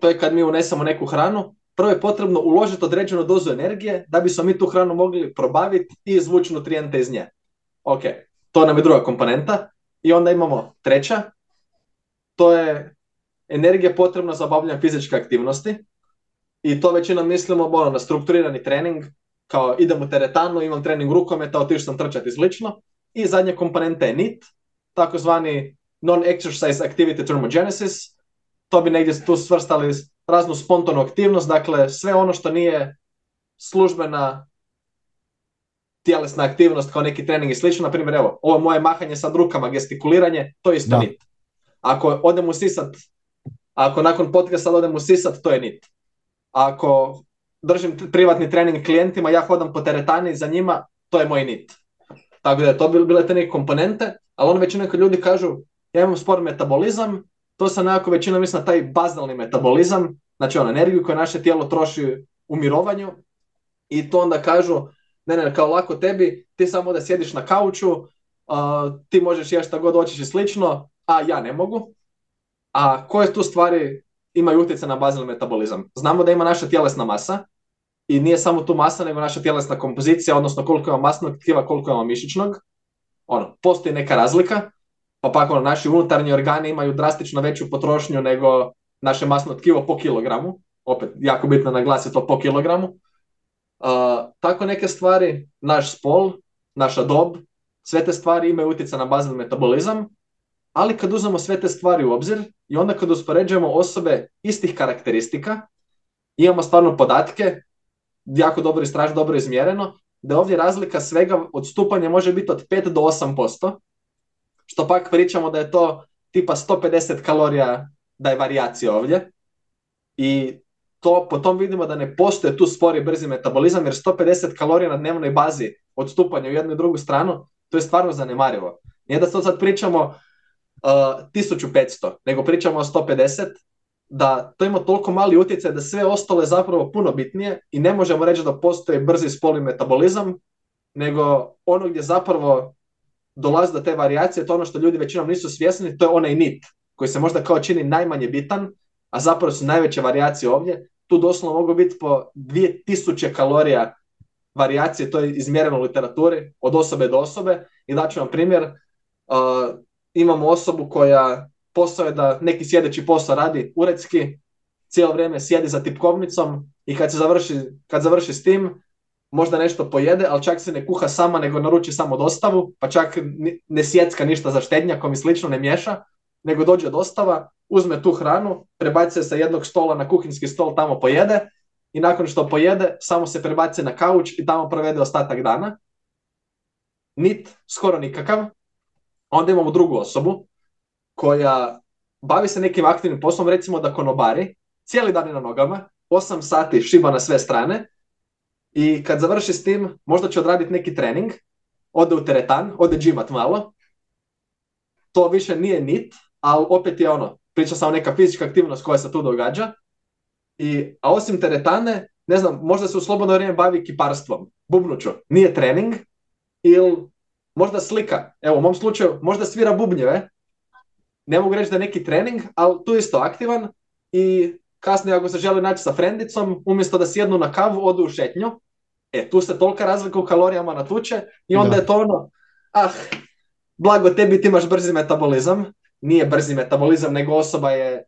To je kad mi unesemo neku hranu, prvo je potrebno uložiti određenu dozu energije da bismo mi tu hranu mogli probaviti i izvući nutrijente iz nje. Ok, to nam je druga komponenta. I onda imamo treća, to je energija potrebna za obavljanje fizičke aktivnosti. I to većinom mislimo ono, na strukturirani trening, kao idem u teretanu, imam trening rukometa, otišao sam trčati i slično. I zadnja komponenta je NIT, takozvani non-exercise activity thermogenesis. To bi negdje tu svrstali raznu spontanu aktivnost, dakle sve ono što nije službena tjelesna aktivnost kao neki trening i slično. Na primjer, evo, ovo moje mahanje sad rukama, gestikuliranje, to je isto Da. NIT. Ako odem u sisat, ako nakon podcasta odem u sisat, to je NIT. Ako držim privatni trening klijentima, ja hodam po teretani za njima, to je moj NIT. Tako da to bil- bile te neke komponente, ali ono većina kad ljudi kažu ja imam spor metabolizam, to se nekako većina misli na taj bazalni metabolizam, znači ono energiju koju naše tijelo troši u mirovanju i to onda kažu ne, ne, kao lako tebi, ti samo da sjediš na kauču, a, ti možeš jesti šta god hoćeš i slično, a ja ne mogu. A koje tu stvari imaju utjecaj na bazalni metabolizam? Znamo da ima naša tjelesna masa i nije samo tu masa, nego naša tjelesna kompozicija, odnosno koliko ima masnog tkiva, koliko ima mišićnog. Ono, postoji neka razlika, pa pak ono, naši unutarnji organi imaju drastično veću potrošnju nego naše masno tkivo po kilogramu. Opet, jako bitno naglasiti to po kilogramu. Uh, tako neke stvari, naš spol, naša dob, sve te stvari imaju utjecaj na bazalni metabolizam, ali kad uzmemo sve te stvari u obzir i onda kad uspoređujemo osobe istih karakteristika, imamo stvarno podatke, jako dobro istraženo, dobro izmjereno, da je ovdje razlika svega odstupanja može biti od 5 do 8%, što pak pričamo da je to tipa 150 kalorija da je varijacija ovdje. I to, po tom vidimo da ne postoje tu spori brzi metabolizam, jer 150 kalorija na dnevnoj bazi odstupanja u jednu i drugu stranu, to je stvarno zanemarivo. Nije da sad pričamo uh, 1500, nego pričamo o 150, da to ima toliko mali utjecaj da sve ostalo je zapravo puno bitnije i ne možemo reći da postoji brzi spolni metabolizam, nego ono gdje zapravo dolazi do te varijacije, to ono što ljudi većinom nisu svjesni, to je onaj nit, koji se možda kao čini najmanje bitan, a zapravo su najveće varijacije ovdje. Tu doslovno mogu biti po 2000 kalorija varijacije, to je izmjereno u literaturi, od osobe do osobe. I daću vam primjer, uh, imamo osobu koja posao je da neki sjedeći posao radi uredski, cijelo vrijeme sjedi za tipkovnicom i kad se završi, kad završi s tim, možda nešto pojede, ali čak se ne kuha sama, nego naruči samo dostavu, pa čak ne sjecka ništa za štednjakom i slično, ne miješa, nego dođe dostava, uzme tu hranu, prebaci se sa jednog stola na kuhinski stol, tamo pojede i nakon što pojede, samo se prebaci na kauč i tamo provede ostatak dana. Nit, skoro nikakav. Onda imamo drugu osobu koja bavi se nekim aktivnim poslom, recimo da konobari, cijeli dan je na nogama, 8 sati šiba na sve strane i kad završi s tim, možda će odraditi neki trening, ode u teretan, ode džimat malo. To više nije nit, ali opet je ono, priča samo neka fizička aktivnost koja se tu događa. I, a osim teretane, ne znam, možda se u slobodno vrijeme bavi kiparstvom, bubnuću, nije trening, ili možda slika. Evo, u mom slučaju, možda svira bubnjeve, ne mogu reći da je neki trening, ali tu isto aktivan i kasnije ako se želi naći sa frendicom, umjesto da sjednu na kavu, odu u šetnju. E, tu se tolika razlika u kalorijama na tuče i onda je to ono, ah, blago tebi ti imaš brzi metabolizam, nije brzi metabolizam, nego osoba je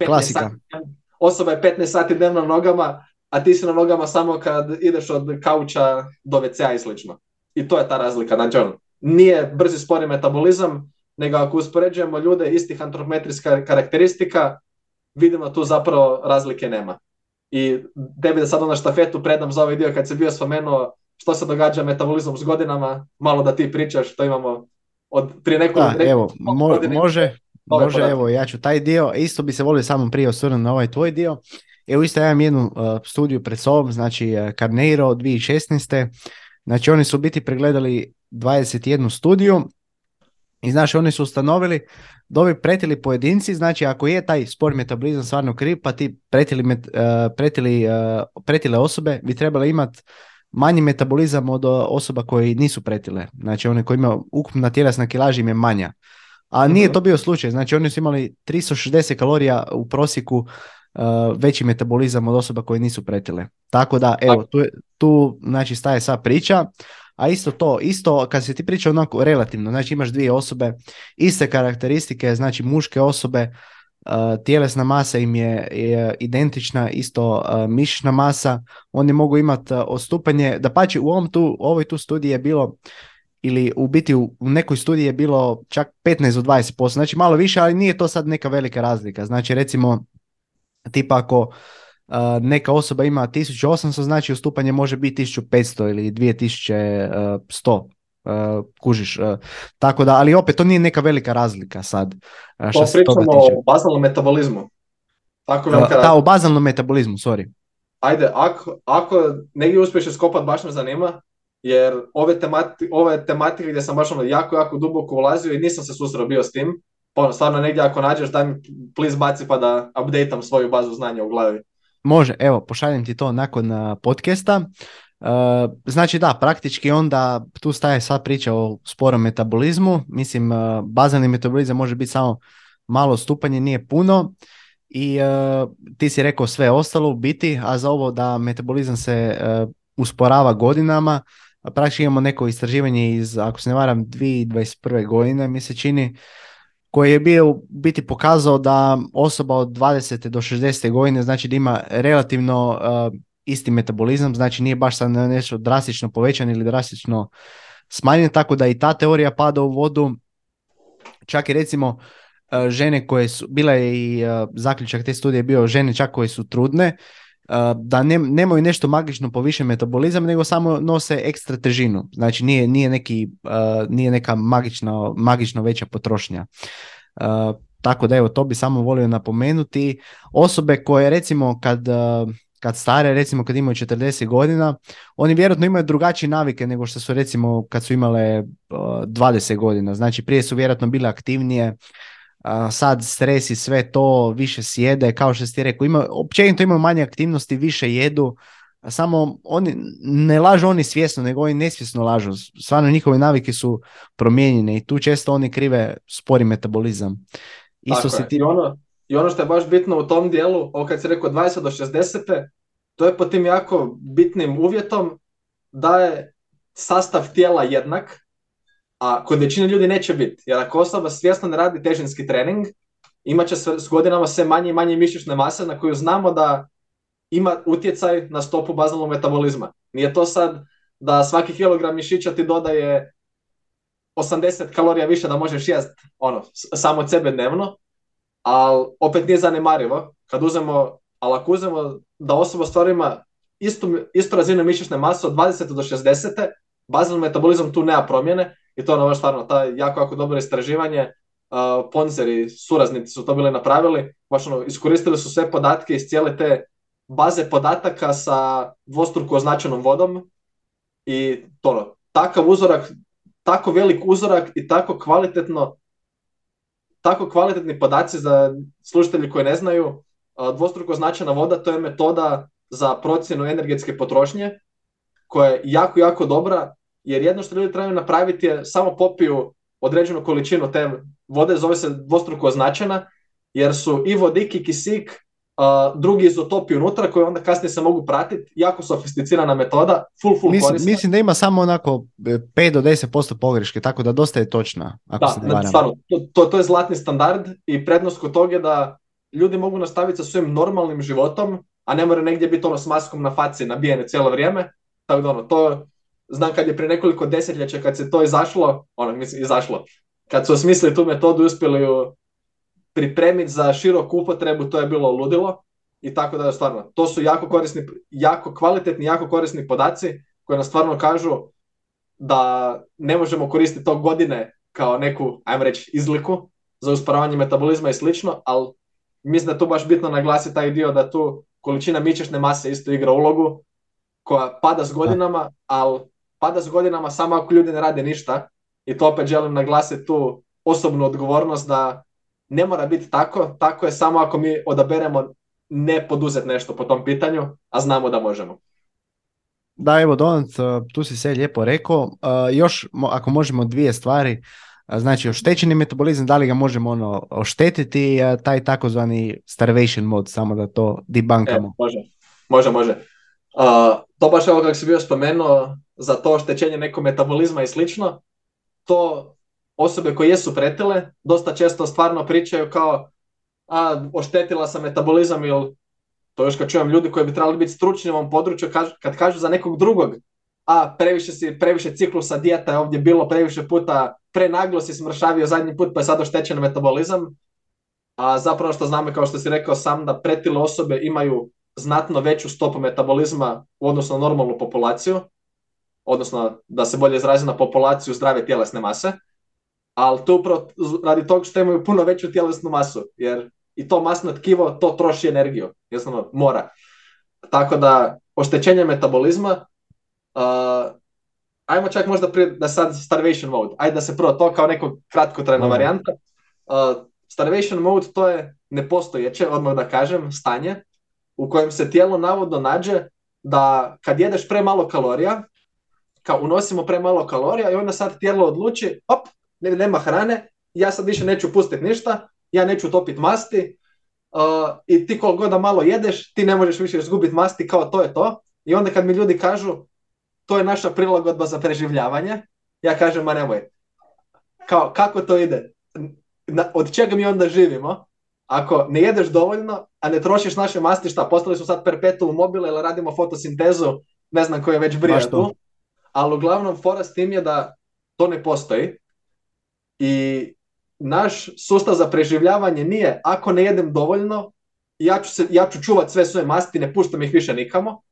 15 Klasika. sati, osoba je 15 sati dnevno na nogama, a ti si na nogama samo kad ideš od kauča do WC-a i slično. I to je ta razlika. Znači, ono, nije brzi spori metabolizam, nego ako uspoređujemo ljude istih antropometrijska karakteristika, vidimo tu zapravo razlike nema. I tebi da sad na štafetu predam za ovaj dio kad se bio spomenuo što se događa metabolizmom s godinama, malo da ti pričaš, što imamo od prije nekoliko... Da, evo, mo- može, može, evo, ja ću taj dio, isto bi se volio samo prije osvrnuti na ovaj tvoj dio. Evo isto ja imam jednu uh, studiju pred sobom, znači uh, Carneiro 2016. Znači oni su biti pregledali 21 studiju i znači oni su ustanovili da ovi pretili pojedinci, znači ako je taj spor metabolizam stvarno kriv, pa ti pretili, met, uh, pretili, uh, pretile osobe bi trebale imati manji metabolizam od osoba koji nisu pretile. Znači one koji imaju ukupna tjelesna kilaža im je manja. A nije to bio slučaj, znači oni su imali 360 kalorija u prosjeku uh, veći metabolizam od osoba koje nisu pretile. Tako da, evo, tu, tu znači staje sva priča. A isto to, isto kad se ti priča onako relativno, znači imaš dvije osobe, iste karakteristike, znači muške osobe, uh, tjelesna masa im je, identična, isto uh, mišićna masa, oni mogu imati uh, odstupanje, da pači u ovom tu, ovoj tu studiji je bilo ili u biti u, u nekoj studiji je bilo čak 15 do 20%, znači malo više, ali nije to sad neka velika razlika. Znači recimo, tipa ako neka osoba ima 1800, znači ustupanje može biti 1500 ili 2100. Uh, kužiš, uh, tako da, ali opet to nije neka velika razlika sad. Uh, pričamo o bazalnom metabolizmu. Tako uh, da, o bazalnom metabolizmu, sorry. Ajde, ako, ako negdje uspiješ iskopat, baš me zanima, jer ove, temati, ove tematike gdje sam baš ono jako, jako duboko ulazio i nisam se susreo bio s tim, pa ono, stvarno negdje ako nađeš, daj mi please baci pa da updateam svoju bazu znanja u glavi. Može, evo, pošaljem ti to nakon podcasta. Uh, znači da, praktički onda tu staje sva priča o sporom metabolizmu. Mislim, uh, bazalni metabolizam može biti samo malo stupanje, nije puno. I uh, ti si rekao sve ostalo u biti, a za ovo da metabolizam se usporava godinama, praktički imamo neko istraživanje iz, ako se ne varam, 2021. godine mi se čini, koji je bio biti pokazao da osoba od 20. do 60. godine znači da ima relativno uh, isti metabolizam, znači nije baš sad nešto drastično povećan ili drastično smanjen, tako da i ta teorija pada u vodu. Čak i recimo uh, žene koje su, bila je i uh, zaključak te studije bio žene čak koje su trudne, da ne, nemaju nešto magično povišen metabolizam, nego samo nose ekstra težinu. Znači nije, nije, neki, nije neka magično, magično veća potrošnja. tako da evo, to bi samo volio napomenuti. Osobe koje recimo kad, kad stare, recimo kad imaju 40 godina, oni vjerojatno imaju drugačije navike nego što su recimo kad su imale 20 godina. Znači prije su vjerojatno bile aktivnije, sad stres i sve to, više sjede, kao što ste rekao, ima, općenito imaju manje aktivnosti, više jedu, samo oni ne lažu oni svjesno, nego oni nesvjesno lažu. Stvarno njihove navike su promijenjene i tu često oni krive spori metabolizam. Isto Tako ti... I, ono, I ono što je baš bitno u tom dijelu, ovo kad si rekao 20 do 60. To je po tim jako bitnim uvjetom da je sastav tijela jednak, a kod većine ljudi neće biti. Jer ako osoba svjesno ne radi težinski trening, imat će s godinama sve manje i manje mišićne mase na koju znamo da ima utjecaj na stopu bazalnog metabolizma. Nije to sad da svaki kilogram mišića ti dodaje 80 kalorija više da možeš jest ono, samo od sebe dnevno, ali opet nije zanemarivo. Kad uzmemo, ali ako uzmemo da osoba stvari ima istu, istu razinu mišićne mase od 20 do 60, bazalni metabolizam tu nema promjene i to je ono stvarno ta jako, jako dobro istraživanje. Uh, Ponzeri, suraznici su to bili napravili, baš ono, iskoristili su sve podatke iz cijele te baze podataka sa dvostruko označenom vodom i to ono, takav uzorak, tako velik uzorak i tako kvalitetno tako kvalitetni podaci za slušatelji koji ne znaju, dvostruko označena voda to je metoda za procjenu energetske potrošnje koja je jako, jako dobra jer jedno što ljudi trebaju napraviti je samo popiju određenu količinu te vode, zove se dvostruko označena, jer su i vodik i kisik uh, drugi izotopi unutra koji onda kasnije se mogu pratiti, jako sofisticirana metoda, full, full mislim, korisna. Mislim da ima samo onako 5 do 10% pogreške, tako da dosta je točna. Ako da, se ne stvarno, to, to, to, je zlatni standard i prednost kod toga je da ljudi mogu nastaviti sa svojim normalnim životom, a ne mora negdje biti ono s maskom na faci nabijene cijelo vrijeme, tako da ono, to znam kad je prije nekoliko desetljeća kad se to izašlo, ono, mislim, izašlo, kad su osmislili tu metodu i uspjeli ju pripremiti za široku upotrebu, to je bilo ludilo. I tako da je stvarno, to su jako korisni, jako kvalitetni, jako korisni podaci koji nas stvarno kažu da ne možemo koristiti to godine kao neku, ajmo reći, izliku za usporavanje metabolizma i slično, ali mislim da je tu baš bitno naglasiti taj dio da tu količina mišićne mase isto igra ulogu koja pada s godinama, ali pada s godinama samo ako ljudi ne rade ništa i to opet želim naglasiti tu osobnu odgovornost da ne mora biti tako, tako je samo ako mi odaberemo ne poduzeti nešto po tom pitanju, a znamo da možemo. Da, evo Donat, tu si sve lijepo rekao. Još ako možemo dvije stvari, znači oštećeni metabolizam, da li ga možemo ono oštetiti, taj takozvani starvation mod, samo da to debunkamo. E, može, može, može. Uh, to baš evo kako si bio spomenuo, za to oštećenje nekog metabolizma i slično, to osobe koje jesu pretile dosta često stvarno pričaju kao a oštetila sam metabolizam ili to još kad čujem ljudi koji bi trebali biti stručni u ovom području kad kažu za nekog drugog a previše si previše ciklusa dijeta je ovdje bilo previše puta prenaglo si smršavio zadnji put pa je sad oštećen metabolizam. A zapravo što znamo kao što si rekao sam da pretile osobe imaju znatno veću stopu metabolizma u odnosu na normalnu populaciju odnosno da se bolje izrazi na populaciju zdrave tjelesne mase, ali to upravo radi toga što imaju puno veću tjelesnu masu, jer i to masno tkivo to troši energiju, jednostavno mora. Tako da oštećenje metabolizma, uh, ajmo čak možda prije da sad starvation mode, ajde da se prvo to kao neko kratkotrajna mm. varijanta. Uh, starvation mode to je nepostojeće, odmah da kažem, stanje u kojem se tijelo navodno nađe da kad jedeš premalo kalorija, kao unosimo premalo kalorija i onda sad tijelo odluči, op, nema hrane, ja sad više neću pustiti ništa, ja neću topiti masti uh, i ti koliko god da malo jedeš, ti ne možeš više izgubiti masti kao to je to. I onda kad mi ljudi kažu to je naša prilagodba za preživljavanje, ja kažem ma nemoj. Kao, kako to ide? od čega mi onda živimo? Ako ne jedeš dovoljno, a ne trošiš naše masti, šta, postali su sad perpetuum mobile ili radimo fotosintezu, ne znam koji je već brija tu ali uglavnom fora s tim je da to ne postoji i naš sustav za preživljavanje nije ako ne jedem dovoljno, ja ću, se, ja ću čuvat sve svoje masti, ne puštam ih više nikamo,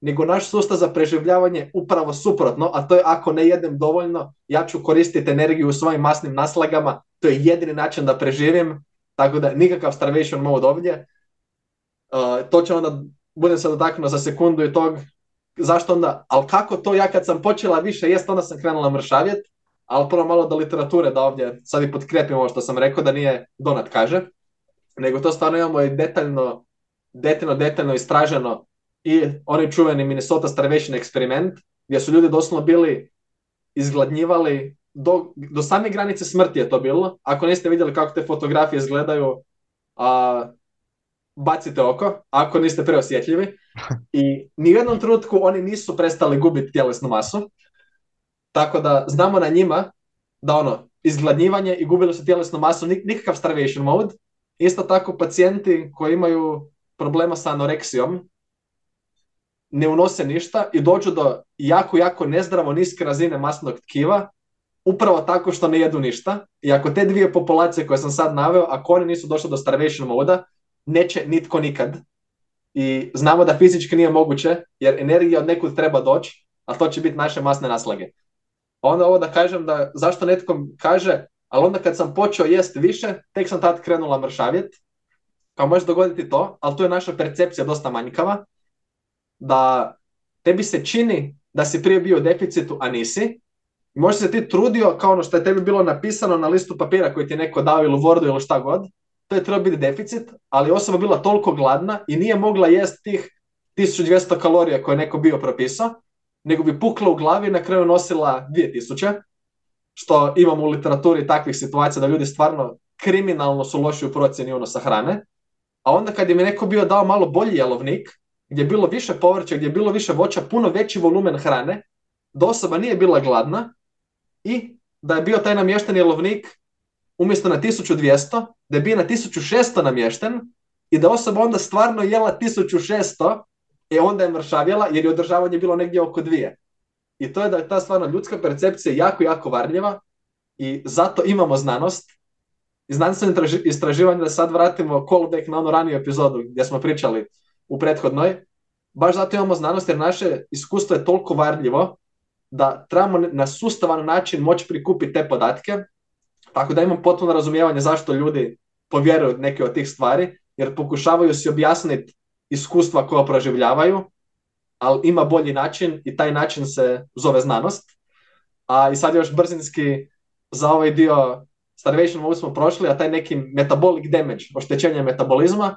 nego naš sustav za preživljavanje upravo suprotno, a to je ako ne jedem dovoljno, ja ću koristiti energiju u svojim masnim naslagama, to je jedini način da preživim, tako da nikakav starvation mode ovdje. Uh, to će onda, budem se dotaknuo za sekundu i tog, zašto onda, ali kako to ja kad sam počela više jest, onda sam krenula mršavjet, ali prvo malo do literature da ovdje sad i potkrepim ovo što sam rekao da nije Donat kaže, nego to stvarno imamo i detaljno, detaljno, detaljno istraženo i onaj čuveni Minnesota starvation eksperiment, gdje su ljudi doslovno bili izgladnjivali do, do same granice smrti je to bilo. Ako niste vidjeli kako te fotografije izgledaju, a, bacite oko, ako niste preosjetljivi. <laughs> I ni u jednom trenutku oni nisu prestali gubiti tjelesnu masu. Tako da znamo na njima da ono, izgladnjivanje i gubili su tjelesnu masu, nikakav starvation mode. Isto tako pacijenti koji imaju problema sa anoreksijom ne unose ništa i dođu do jako, jako nezdravo niske razine masnog tkiva upravo tako što ne jedu ništa. I ako te dvije populacije koje sam sad naveo, ako one nisu došle do starvation moda, neće nitko nikad. I znamo da fizički nije moguće, jer energija od nekud treba doći, a to će biti naše masne naslage. Onda ovo da kažem da zašto netko kaže, ali onda kad sam počeo jest više, tek sam tad krenula mršavjet. Pa može dogoditi to, ali tu je naša percepcija dosta manjkava. Da tebi se čini da si prije bio u deficitu, a nisi. I možda se ti trudio kao ono što je tebi bilo napisano na listu papira koji ti je neko dao ili u Wordu ili šta god. To je trebao biti deficit, ali osoba bila toliko gladna i nije mogla jest tih 1200 kalorija koje je neko bio propisao, nego bi pukla u glavi i na kraju nosila 2000, što imamo u literaturi takvih situacija da ljudi stvarno kriminalno su loši u procjeni unosa hrane. A onda kad je mi neko bio dao malo bolji jelovnik, gdje je bilo više povrća, gdje je bilo više voća, puno veći volumen hrane, da osoba nije bila gladna i da je bio taj namješten jelovnik umjesto na 1200, da je bio na 1600 namješten i da osoba onda stvarno jela 1600 i onda je mršavjela jer je održavanje bilo negdje oko dvije. I to je da je ta stvarno ljudska percepcija jako, jako varljiva i zato imamo znanost. I znanstveno istraživanje, da sad vratimo callback na onu raniju epizodu gdje smo pričali u prethodnoj, baš zato imamo znanost jer naše iskustvo je toliko varljivo da trebamo na sustavan način moći prikupiti te podatke, tako da imam potpuno razumijevanje zašto ljudi povjeruju neke od tih stvari, jer pokušavaju si objasniti iskustva koja proživljavaju, ali ima bolji način i taj način se zove znanost. A i sad još brzinski za ovaj dio starvation mode smo prošli, a taj neki metabolic damage, oštećenje metabolizma,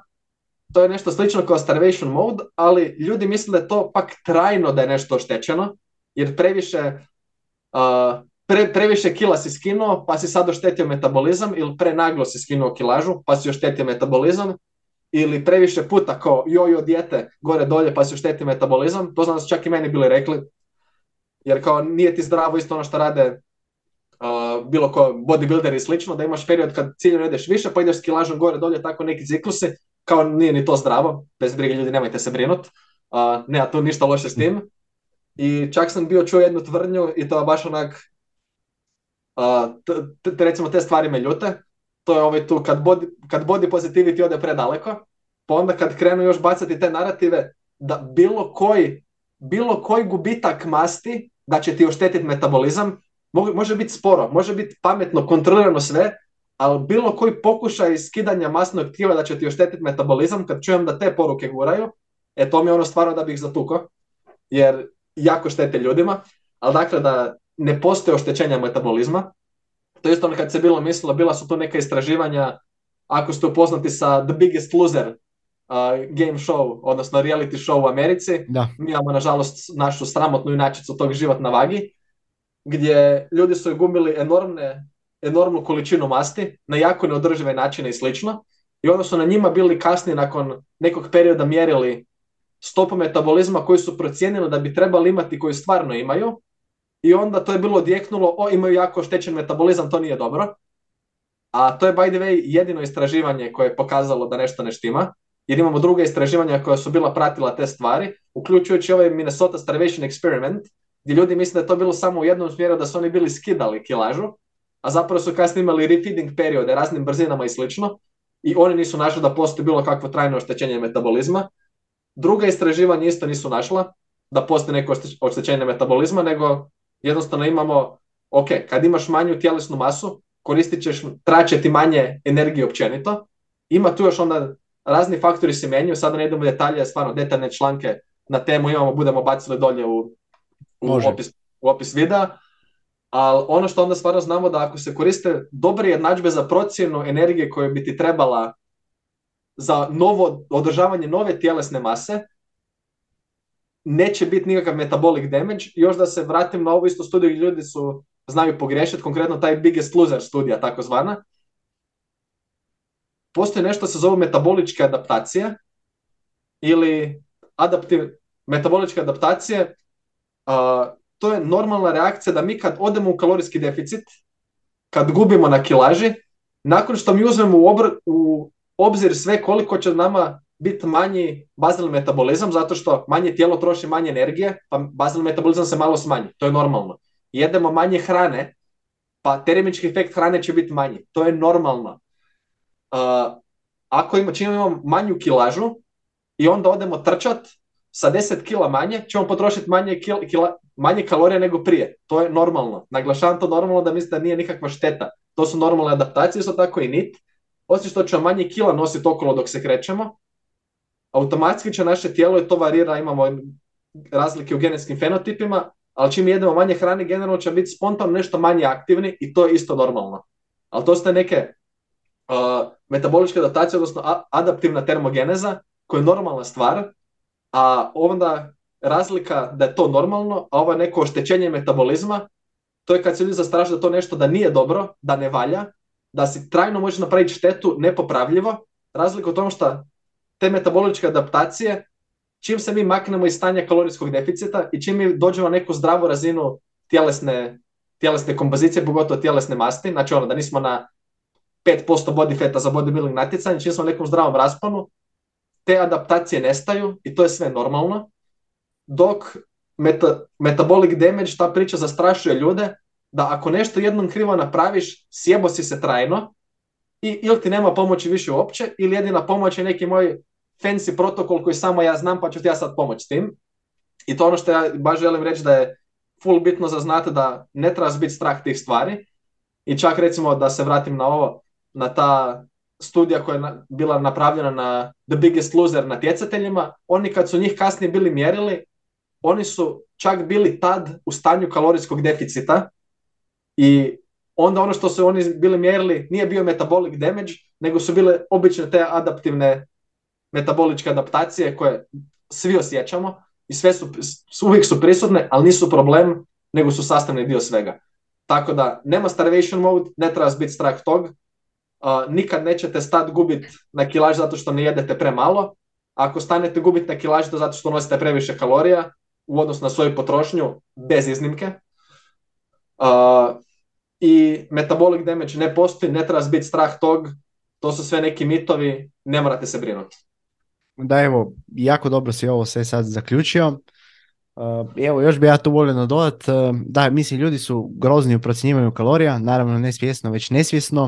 to je nešto slično kao starvation mode, ali ljudi misle da je to pak trajno da je nešto oštećeno, jer previše, uh, pre, previše kila si skinuo, pa si sad oštetio metabolizam, ili prenaglo si skinuo kilažu, pa si oštetio metabolizam, ili previše puta kao jojo dijete gore dolje pa si ošteti metabolizam, to znam da su čak i meni bili rekli, jer kao nije ti zdravo isto ono što rade uh, bilo ko bodybuilder i slično, da imaš period kad ciljno ideš više pa ideš s kilažom gore dolje, tako neki ciklusi, kao nije ni to zdravo, bez brige ljudi nemojte se brinut, uh, nema tu ništa loše s tim. I čak sam bio čuo jednu tvrdnju i to baš onak, uh, recimo te stvari me ljute, to je ovaj tu, kad body, kad body positivity ode predaleko, pa onda kad krenu još bacati te narative, da bilo koji, bilo koji gubitak masti da će ti oštetiti metabolizam, može biti sporo, može biti pametno, kontrolirano sve, ali bilo koji pokušaj skidanja masnog tkiva da će ti oštetiti metabolizam, kad čujem da te poruke guraju, e to mi je ono stvarno da bih zatukao, jer jako štete ljudima, ali dakle da ne postoje oštećenja metabolizma, to isto ono kad se bilo mislilo, bila su to neka istraživanja, ako ste upoznati sa The Biggest Loser uh, game show, odnosno reality show u Americi, da. mi imamo nažalost našu sramotnu inačicu tog život na vagi, gdje ljudi su gumili enormne, enormnu količinu masti na jako neodržive načine i slično. I onda su na njima bili kasnije nakon nekog perioda mjerili stopu metabolizma koji su procijenili da bi trebali imati koji stvarno imaju i onda to je bilo odjeknulo, o imaju jako oštećen metabolizam, to nije dobro. A to je by the way jedino istraživanje koje je pokazalo da nešto ne štima, jer imamo druga istraživanja koja su bila pratila te stvari, uključujući ovaj Minnesota Starvation Experiment, gdje ljudi misle da je to bilo samo u jednom smjeru da su oni bili skidali kilažu, a zapravo su kasnije imali refeeding periode raznim brzinama i slično, i oni nisu našli da postoji bilo kakvo trajno oštećenje metabolizma. Druga istraživanja isto nisu našla da postoji neko oštećenje metabolizma, nego jednostavno imamo, ok, kad imaš manju tjelesnu masu, koristit ćeš, traće manje energije općenito. Ima tu još onda razni faktori se menjaju, sada ne idemo u detalje, stvarno detaljne članke na temu imamo, budemo bacili dolje u, u, opis, u opis videa. Ali ono što onda stvarno znamo da ako se koriste dobre jednadžbe za procjenu energije koje bi ti trebala za novo održavanje nove tjelesne mase, neće biti nikakav metabolic damage. Još da se vratim na ovu istu studiju ljudi su znaju pogriješiti, konkretno taj biggest loser studija takozvana. Postoji nešto se zove metaboličke adaptacije ili adaptiv, metaboličke adaptacije. to je normalna reakcija da mi kad odemo u kalorijski deficit, kad gubimo na kilaži, nakon što mi uzmemo u, u obzir sve koliko će nama biti manji bazalni metabolizam zato što manje tijelo troši manje energije, pa bazalni metabolizam se malo smanji. To je normalno. Jedemo manje hrane, pa termički efekt hrane će biti manji. To je normalno. Uh, ako ima, imamo manju kilažu i onda odemo trčat sa 10 kila manje, ćemo potrošiti manje, kila, manje kalorija nego prije. To je normalno. Naglašavam to normalno da mislite da nije nikakva šteta. To su normalne adaptacije, isto tako i nit. Osim što ćemo manje kila nositi okolo dok se krećemo, automatski će naše tijelo, i to varira, imamo razlike u genetskim fenotipima, ali čim jedemo manje hrane, generalno će biti spontano nešto manje aktivni i to je isto normalno. Ali to su neke uh, metaboličke adaptacije, odnosno adaptivna termogeneza, koja je normalna stvar, a onda razlika da je to normalno, a ovo je neko oštećenje metabolizma, to je kad se ljudi zastraže da to nešto da nije dobro, da ne valja, da si trajno može napraviti štetu nepopravljivo, razlika u tom što te metaboličke adaptacije, čim se mi maknemo iz stanja kalorijskog deficita i čim mi dođemo na neku zdravu razinu tjelesne, tjelesne kompozicije, pogotovo tjelesne masti, znači ono da nismo na 5% body fata za bodybuilding natjecanje, čim smo na nekom zdravom rasponu, te adaptacije nestaju i to je sve normalno, dok meta, metabolic damage, ta priča zastrašuje ljude, da ako nešto jednom krivo napraviš, sjebo si se trajno, i ili ti nema pomoći više uopće, ili jedina pomoć je neki moj fancy protokol koji samo ja znam pa ću ti ja sad pomoći s tim. I to ono što ja baš želim reći da je full bitno za znate da ne treba biti strah tih stvari. I čak recimo da se vratim na ovo, na ta studija koja je bila napravljena na The Biggest Loser natjecateljima, oni kad su njih kasnije bili mjerili, oni su čak bili tad u stanju kalorijskog deficita i onda ono što su oni bili mjerili nije bio metabolic damage, nego su bile obične te adaptivne metaboličke adaptacije koje svi osjećamo i sve su, uvijek su prisutne, ali nisu problem, nego su sastavni dio svega. Tako da nema starvation mode, ne treba biti strah tog, nikad nećete stati gubiti na kilaž zato što ne jedete premalo, ako stanete gubiti na kilaž to zato što nosite previše kalorija u odnosu na svoju potrošnju, bez iznimke. Uh, i metabolic damage ne postoji, ne treba biti strah tog, to su sve neki mitovi, ne morate se brinuti. Da, evo, jako dobro si ovo sve sad zaključio. Uh, evo, još bi ja tu volio nadodat, uh, da, mislim, ljudi su grozni u procjenjivanju kalorija, naravno ne svjesno, već nesvjesno.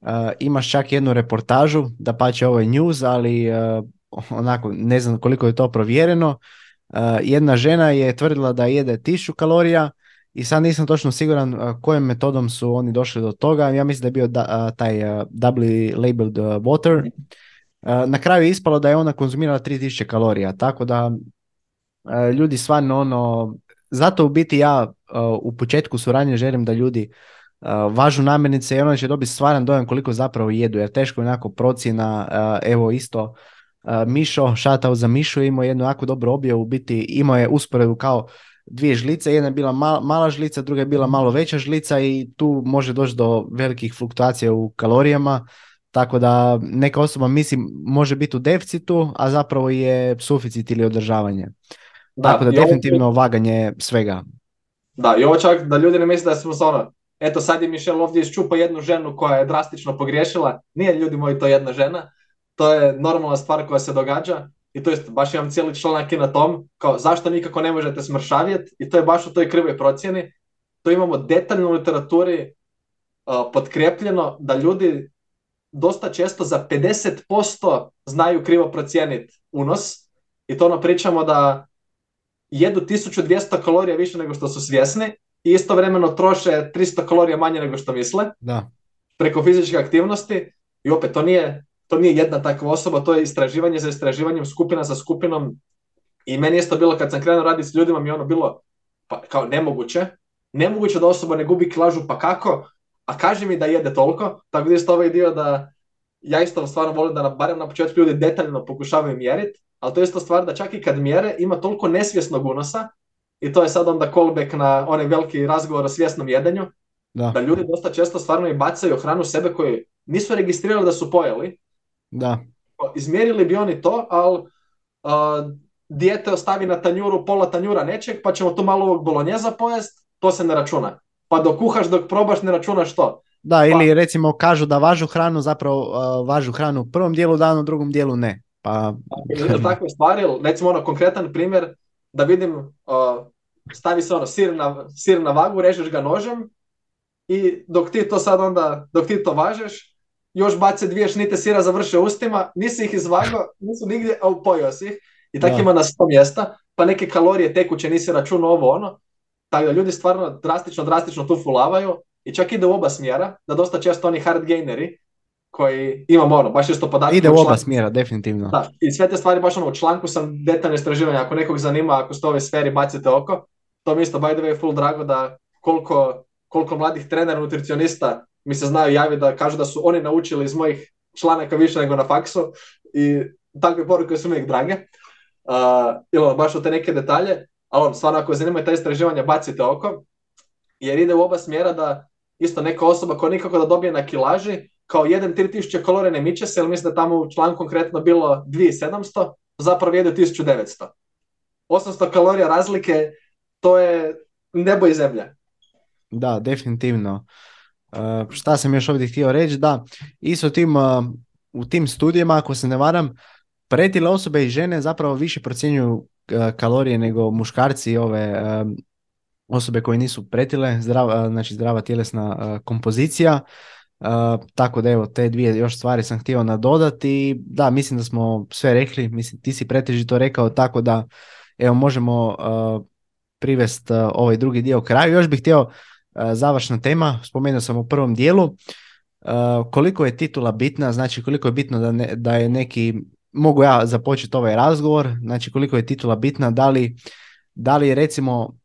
Uh, imaš čak jednu reportažu, da pa će ovo je news, ali onako, ne znam koliko je to provjereno. Jedna žena je tvrdila da jede tišu kalorija, i sad nisam točno siguran kojom metodom su oni došli do toga. Ja mislim da je bio da, taj doubly labeled water. Na kraju je ispalo da je ona konzumirala 3000 kalorija, tako da ljudi stvarno ono, zato u biti ja u početku suradnje želim da ljudi važu namirnice i ona će dobiti stvaran dojam koliko zapravo jedu, jer teško je onako procjena, evo isto Mišo, šatao za Mišo, imao jednu jako dobru objavu, u biti imao je usporedu kao dvije žlice, jedna je bila mala žlica, druga je bila malo veća žlica i tu može doći do velikih fluktuacija u kalorijama, tako da neka osoba misli može biti u deficitu, a zapravo je suficit ili održavanje. Da, tako da definitivno vaganje svega. Da, i ovo čak da ljudi ne misle da smo ono, eto sad je Mišel ovdje iščupa jednu ženu koja je drastično pogriješila, nije ljudi moji to jedna žena, to je normalna stvar koja se događa i to je baš imam cijeli članak i na tom, kao zašto nikako ne možete smršavjeti i to je baš u toj krivoj procjeni. To imamo detaljno u literaturi uh, potkrepljeno da ljudi dosta često za 50% znaju krivo procijeniti unos i to ono pričamo da jedu 1200 kalorija više nego što su svjesni i istovremeno troše 300 kalorija manje nego što misle da. preko fizičke aktivnosti i opet to nije to nije jedna takva osoba, to je istraživanje za istraživanjem, skupina za skupinom. I meni je to bilo kad sam krenuo raditi s ljudima, mi je ono bilo pa, kao nemoguće. Nemoguće da osoba ne gubi kilažu, pa kako? A kaže mi da jede toliko, tako da je ovaj dio da ja isto stvarno volim da na, barem na početku ljudi detaljno pokušavaju mjeriti, ali to je isto stvar da čak i kad mjere ima toliko nesvjesnog unosa i to je sad onda callback na onaj veliki razgovor o svjesnom jedenju, da. da ljudi dosta često stvarno i bacaju hranu sebe koji nisu registrirali da su pojeli. Da. Izmjerili bi oni to, ali uh, dijete ostavi na tanjuru pola tanjura nečeg, pa ćemo tu malo ovog bolonjeza pojest, to se ne računa. Pa dok kuhaš, dok probaš, ne računaš to. Da, ili pa- recimo kažu da važu hranu, zapravo uh, važu hranu u prvom dijelu dana, u drugom dijelu ne. Pa... Takve stvari, recimo ono konkretan primjer, da vidim, uh, stavi se ono sir na, sir na vagu, režeš ga nožem i dok ti to sad onda, dok ti to važeš, još bace dvije šnite sira završe ustima, nisi ih izvagao, nisu nigdje, a upojio si ih. I tako ima na sto mjesta, pa neke kalorije tekuće nisi računao ovo ono. Tako da ljudi stvarno drastično, drastično tu fulavaju i čak ide u oba smjera, da dosta često oni hard gaineri koji imamo ono, baš isto podatke. Ide u oba smjera, definitivno. Da, i sve te stvari baš ono u članku sam detaljno istraživanja, ako nekog zanima, ako ste ove sferi bacite oko, to mi isto by the way full drago da koliko, koliko mladih trenera, nutricionista mi se znaju javiti da kažu da su oni naučili iz mojih članaka više nego na faksu i takve poruke su mi drage. Uh, ili baš u te neke detalje, ali on, stvarno ako zanimaju ta istraživanja bacite oko, jer ide u oba smjera da isto neka osoba koja nikako da dobije na kilaži, kao jedan 3000 kalorije ne miče se, jer mislim da tamo u članku konkretno bilo 2700, zapravo jede 1900. 800 kalorija razlike, to je nebo i zemlja. Da, definitivno. Uh, šta sam još ovdje htio reći, da, isto tim, uh, u tim studijama, ako se ne varam, pretile osobe i žene zapravo više procjenjuju uh, kalorije nego muškarci ove osobe koje nisu pretile, zdrava, znači zdrava tjelesna kompozicija. tako da evo te dvije još stvari sam htio nadodati. Da, mislim da smo sve rekli, mislim ti si pretežito rekao tako da evo možemo privest ovaj drugi dio kraju. Još bih htio završna tema, spomenuo sam u prvom dijelu, koliko je titula bitna, znači koliko je bitno da, ne, da je neki, mogu ja započeti ovaj razgovor, znači koliko je titula bitna, da li, da li je recimo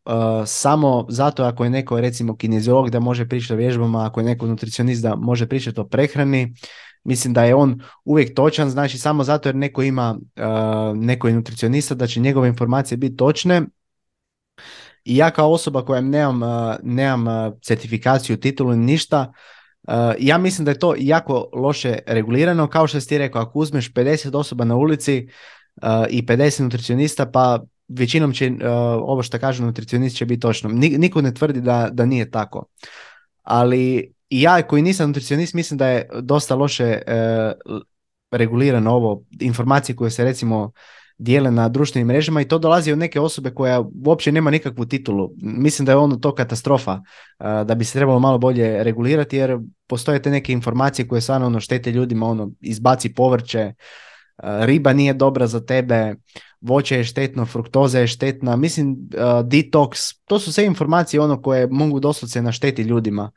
samo zato ako je neko recimo kineziolog da može pričati o vježbama, ako je neko nutricionist da može pričati o prehrani, mislim da je on uvijek točan, znači samo zato jer neko ima, neko je nutricionista da će njegove informacije biti točne i ja kao osoba koja nemam, uh, nemam uh, certifikaciju, titulu ni ništa, uh, ja mislim da je to jako loše regulirano, kao što ti rekao, ako uzmeš 50 osoba na ulici i 50 nutricionista, pa većinom će ovo što kaže nutricionist će biti točno. Niko ne tvrdi da, da nije tako. Ali ja koji nisam nutricionist mislim da je dosta loše regulirano ovo, informacije koje se recimo dijele na društvenim mrežama i to dolazi od neke osobe koja uopće nema nikakvu titulu. Mislim da je ono to katastrofa, da bi se trebalo malo bolje regulirati jer postoje te neke informacije koje stvarno ono štete ljudima, ono izbaci povrće, riba nije dobra za tebe, voće je štetno, fruktoza je štetna, mislim detox, to su sve informacije ono koje mogu doslovce našteti ljudima.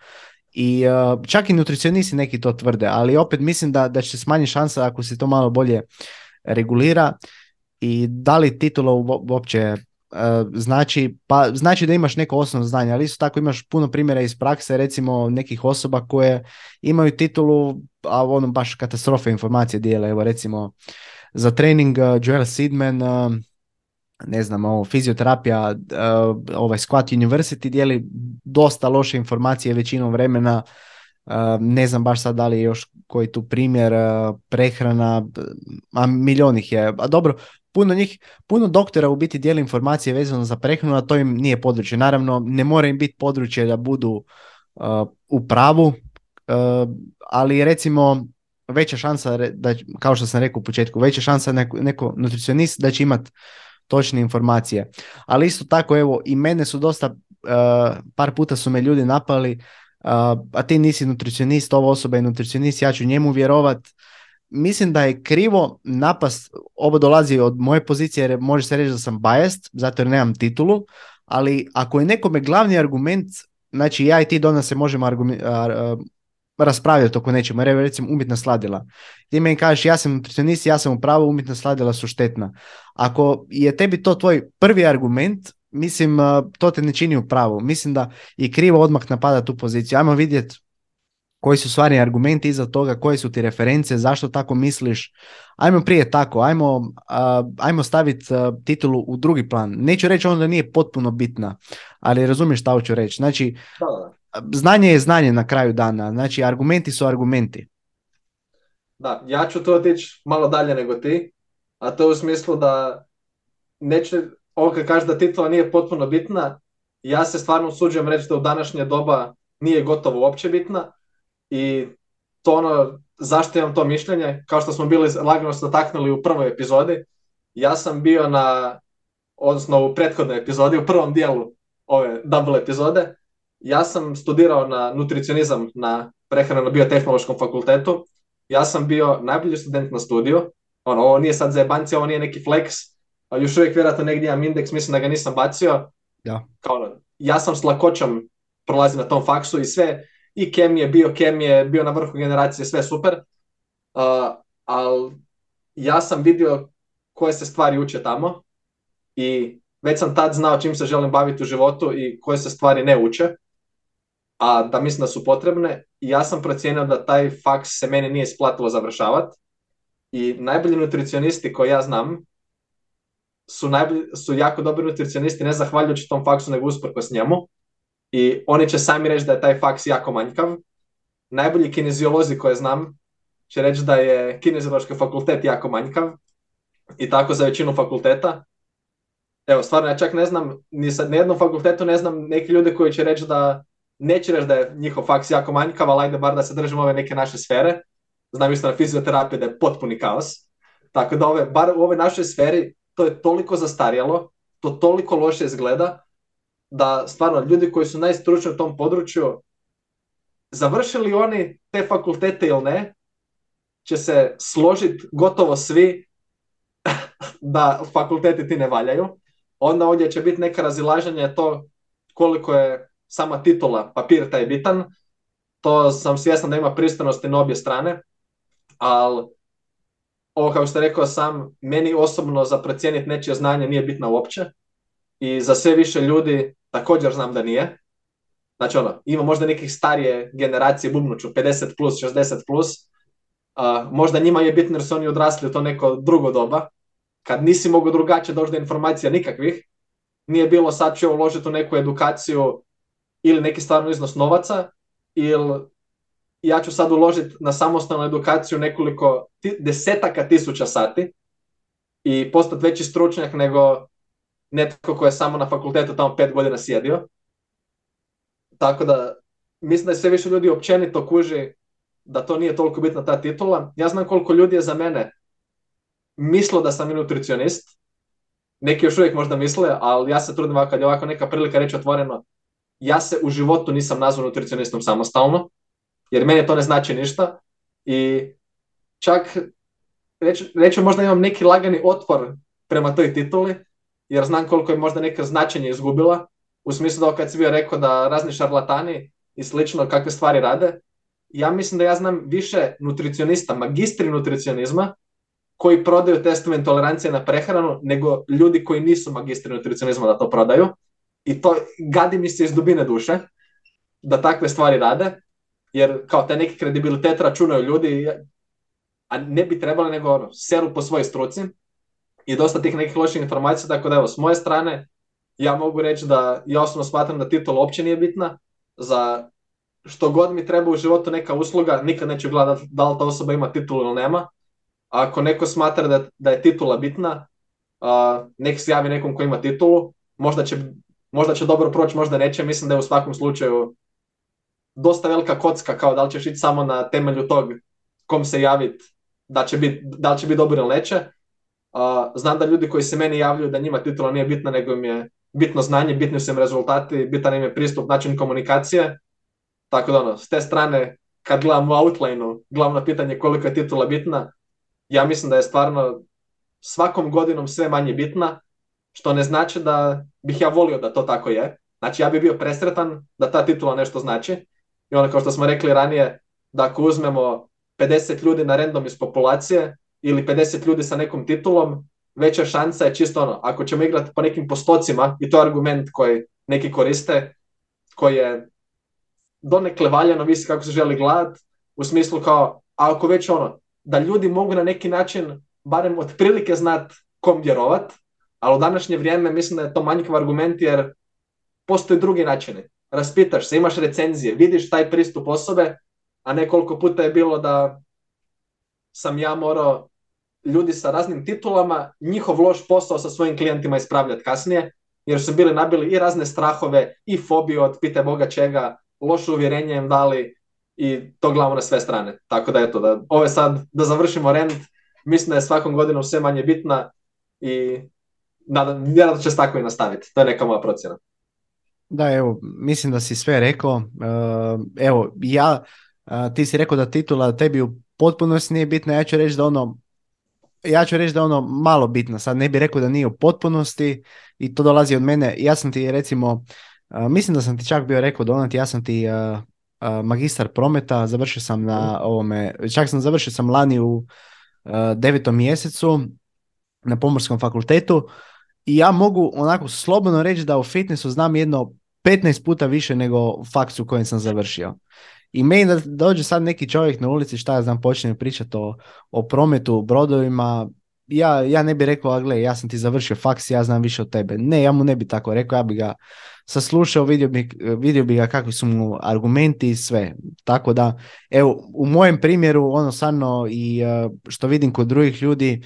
I čak i nutricionisti neki to tvrde, ali opet mislim da, da će se smanjiti šansa ako se to malo bolje regulira i da li titula uopće e, znači, pa znači da imaš neko osnovno znanje, ali isto tako imaš puno primjera iz prakse, recimo nekih osoba koje imaju titulu, a ono baš katastrofe informacije dijele, evo recimo za trening uh, Joel Sidman, uh, ne znam, ovo, fizioterapija, ovaj Squat University dijeli dosta loše informacije većinom vremena, ne znam baš sad da li još koji tu primjer, prehrana, a milion ih je. A dobro, puno njih, puno doktora u biti dijeli informacije vezano za prehranu, a to im nije područje. Naravno, ne mora im biti područje da budu uh, u pravu, uh, ali recimo veća šansa, da, kao što sam rekao u početku, veća šansa neko, neko nutricionist da će imati točne informacije. Ali isto tako, evo, i mene su dosta, uh, par puta su me ljudi napali, a ti nisi nutricionist, ova osoba je nutricionist, ja ću njemu vjerovat, mislim da je krivo napast, ovo dolazi od moje pozicije jer može se reći da sam biased, zato jer nemam titulu, ali ako je nekome glavni argument, znači ja i ti danas se možemo raspravljati oko nečemu, jer recimo umjetna sladila. Ti meni kažeš ja sam nutricionist, ja sam u pravu, umjetna sladila su štetna. Ako je tebi to tvoj prvi argument, mislim to te ne čini u pravu. Mislim da je krivo odmah napada tu poziciju. Ajmo vidjeti koji su stvarni argumenti iza toga, koje su ti reference, zašto tako misliš. Ajmo prije tako, ajmo, ajmo staviti titulu u drugi plan. Neću reći onda nije potpuno bitna, ali razumiješ šta hoću reći. Znači, znanje je znanje na kraju dana, znači argumenti su argumenti. Da, ja ću to otići malo dalje nego ti, a to u smislu da neće, ovo kad kaže da titula nije potpuno bitna, ja se stvarno usuđujem reći da u današnje doba nije gotovo uopće bitna i to ono, zašto imam to mišljenje, kao što smo bili lagano se dotaknuli u prvoj epizodi, ja sam bio na, odnosno u prethodnoj epizodi, u prvom dijelu ove double epizode, ja sam studirao na nutricionizam na prehrano biotehnološkom fakultetu, ja sam bio najbolji student na studiju, ono, ovo nije sad za ovo nije neki flex, a još uvijek vjerojatno negdje imam indeks, mislim da ga nisam bacio. Ja. Kao, ono, ja sam s lakoćom prolazio na tom faksu i sve, i kemije, biokemije, bio na vrhu generacije, sve super. Uh, ali ja sam vidio koje se stvari uče tamo i već sam tad znao čim se želim baviti u životu i koje se stvari ne uče, a da mislim da su potrebne. I ja sam procijenio da taj faks se meni nije isplatilo završavati. I najbolji nutricionisti koje ja znam su, najbolji, su jako dobri nutricionisti ne zahvaljujući tom faksu nego usprkos njemu i oni će sami reći da je taj faks jako manjkav. Najbolji kineziolozi koje znam će reći da je kineziološki fakultet jako manjkav i tako za većinu fakulteta. Evo, stvarno, ja čak ne znam, ni na jednom fakultetu ne znam neki ljude koji će reći da neće reći da je njihov faks jako manjkav, ali ajde bar da se držimo ove neke naše sfere. Znam isto na fizioterapiji da je potpuni kaos. Tako da ove, bar u ovoj našoj sferi to je toliko zastarjelo, to toliko loše izgleda, da stvarno ljudi koji su najstručniji u tom području, završili oni te fakultete ili ne, će se složiti gotovo svi <laughs> da fakulteti ti ne valjaju. Onda ovdje će biti neka razilaženje to koliko je sama titula papir taj bitan. To sam svjestan da ima pristanosti na obje strane, ali ovo kao što rekao sam, meni osobno za procijeniti nečije znanje nije bitno uopće i za sve više ljudi također znam da nije. Znači ono, ima možda nekih starije generacije bubnuću, 50 plus, 60 plus, uh, možda njima je bitno jer su oni odrasli u to neko drugo doba, kad nisi mogu drugačije doći do informacija nikakvih, nije bilo sad ću uložiti u neku edukaciju ili neki stvarno iznos novaca, ili ja ću sad uložiti na samostalnu edukaciju nekoliko desetaka tisuća sati i postati veći stručnjak nego netko ko je samo na fakultetu tamo pet godina sjedio. Tako da mislim da je sve više ljudi općenito kuži da to nije toliko bitna ta titula. Ja znam koliko ljudi je za mene mislo da sam i nutricionist. Neki još uvijek možda misle, ali ja se trudim kad je ovako neka prilika reći otvoreno, ja se u životu nisam nazvao nutricionistom samostalno, jer meni to ne znači ništa. I čak reći, možda imam neki lagani otpor prema toj tituli, jer znam koliko je možda neka značenje izgubila, u smislu da kad si bio rekao da razni šarlatani i slično kakve stvari rade, ja mislim da ja znam više nutricionista, magistri nutricionizma, koji prodaju testove tolerancije na prehranu, nego ljudi koji nisu magistri nutricionizma da to prodaju. I to gadi mi se iz dubine duše da takve stvari rade, jer kao te neki kredibilitet računaju ljudi, a ne bi trebali nego ono, seru po svojoj struci i dosta tih nekih loših informacija, tako da evo, s moje strane ja mogu reći da ja osobno smatram da titula uopće nije bitna, za što god mi treba u životu neka usluga, nikad neću gledati da li ta osoba ima titulu ili nema. ako neko smatra da, da je titula bitna, uh, nek se javi nekom ko ima titulu, možda će, možda će dobro proći, možda neće, mislim da je u svakom slučaju dosta velika kocka, kao da li ćeš ići samo na temelju tog kom se javiti, da, će biti, da li će biti dobro ili neće, znam da ljudi koji se meni javljaju da njima titula nije bitna, nego im je bitno znanje, bitni su im rezultati, bitan im je pristup, način komunikacije. Tako da ono, s te strane, kad gledam u outlineu, glavno pitanje koliko je titula bitna, ja mislim da je stvarno svakom godinom sve manje bitna, što ne znači da bih ja volio da to tako je. Znači ja bih bio presretan da ta titula nešto znači. I ono kao što smo rekli ranije, da ako uzmemo 50 ljudi na random iz populacije, ili 50 ljudi sa nekom titulom, veća šansa je čisto ono, ako ćemo igrati po nekim postocima, i to je argument koji neki koriste, koji je donekle valjano, visi kako se želi gledat, u smislu kao, a ako već ono, da ljudi mogu na neki način barem otprilike znat kom vjerovat, ali u današnje vrijeme mislim da je to manjkav argument jer postoje drugi načini. Raspitaš se, imaš recenzije, vidiš taj pristup osobe, a ne koliko puta je bilo da sam ja morao ljudi sa raznim titulama njihov loš posao sa svojim klijentima ispravljati kasnije, jer su bili nabili i razne strahove i fobiju od pite Boga čega, loše uvjerenje im dali i to glavamo na sve strane. Tako da eto, da ovo je sad, da završimo rent, mislim da je svakom godinom sve manje bitna i vjerojatno će se tako i nastaviti. To je neka moja procjena. Da, evo, mislim da si sve rekao. E, evo, ja, ti si rekao da titula tebi u potpunosti nije bitna, ja ću reći da ono, ja ću reći da ono malo bitno, sad ne bih rekao da nije u potpunosti i to dolazi od mene. Ja sam ti recimo, mislim da sam ti čak bio rekao Donat, ja sam ti magistar prometa, završio sam na mhm. ovome, čak sam završio sam lani u devetom mjesecu na pomorskom fakultetu i ja mogu onako slobodno reći da u fitnessu znam jedno 15 puta više nego faksu u kojem sam završio. I meni da dođe sad neki čovjek na ulici, šta ja znam, počne pričati o, o prometu, brodovima, ja, ja ne bih rekao, a gle, ja sam ti završio faks, ja znam više od tebe. Ne, ja mu ne bi tako rekao, ja bi ga saslušao, vidio bi, vidio bi ga kakvi su mu argumenti i sve. Tako da, evo, u mojem primjeru, ono stvarno i e, što vidim kod drugih ljudi,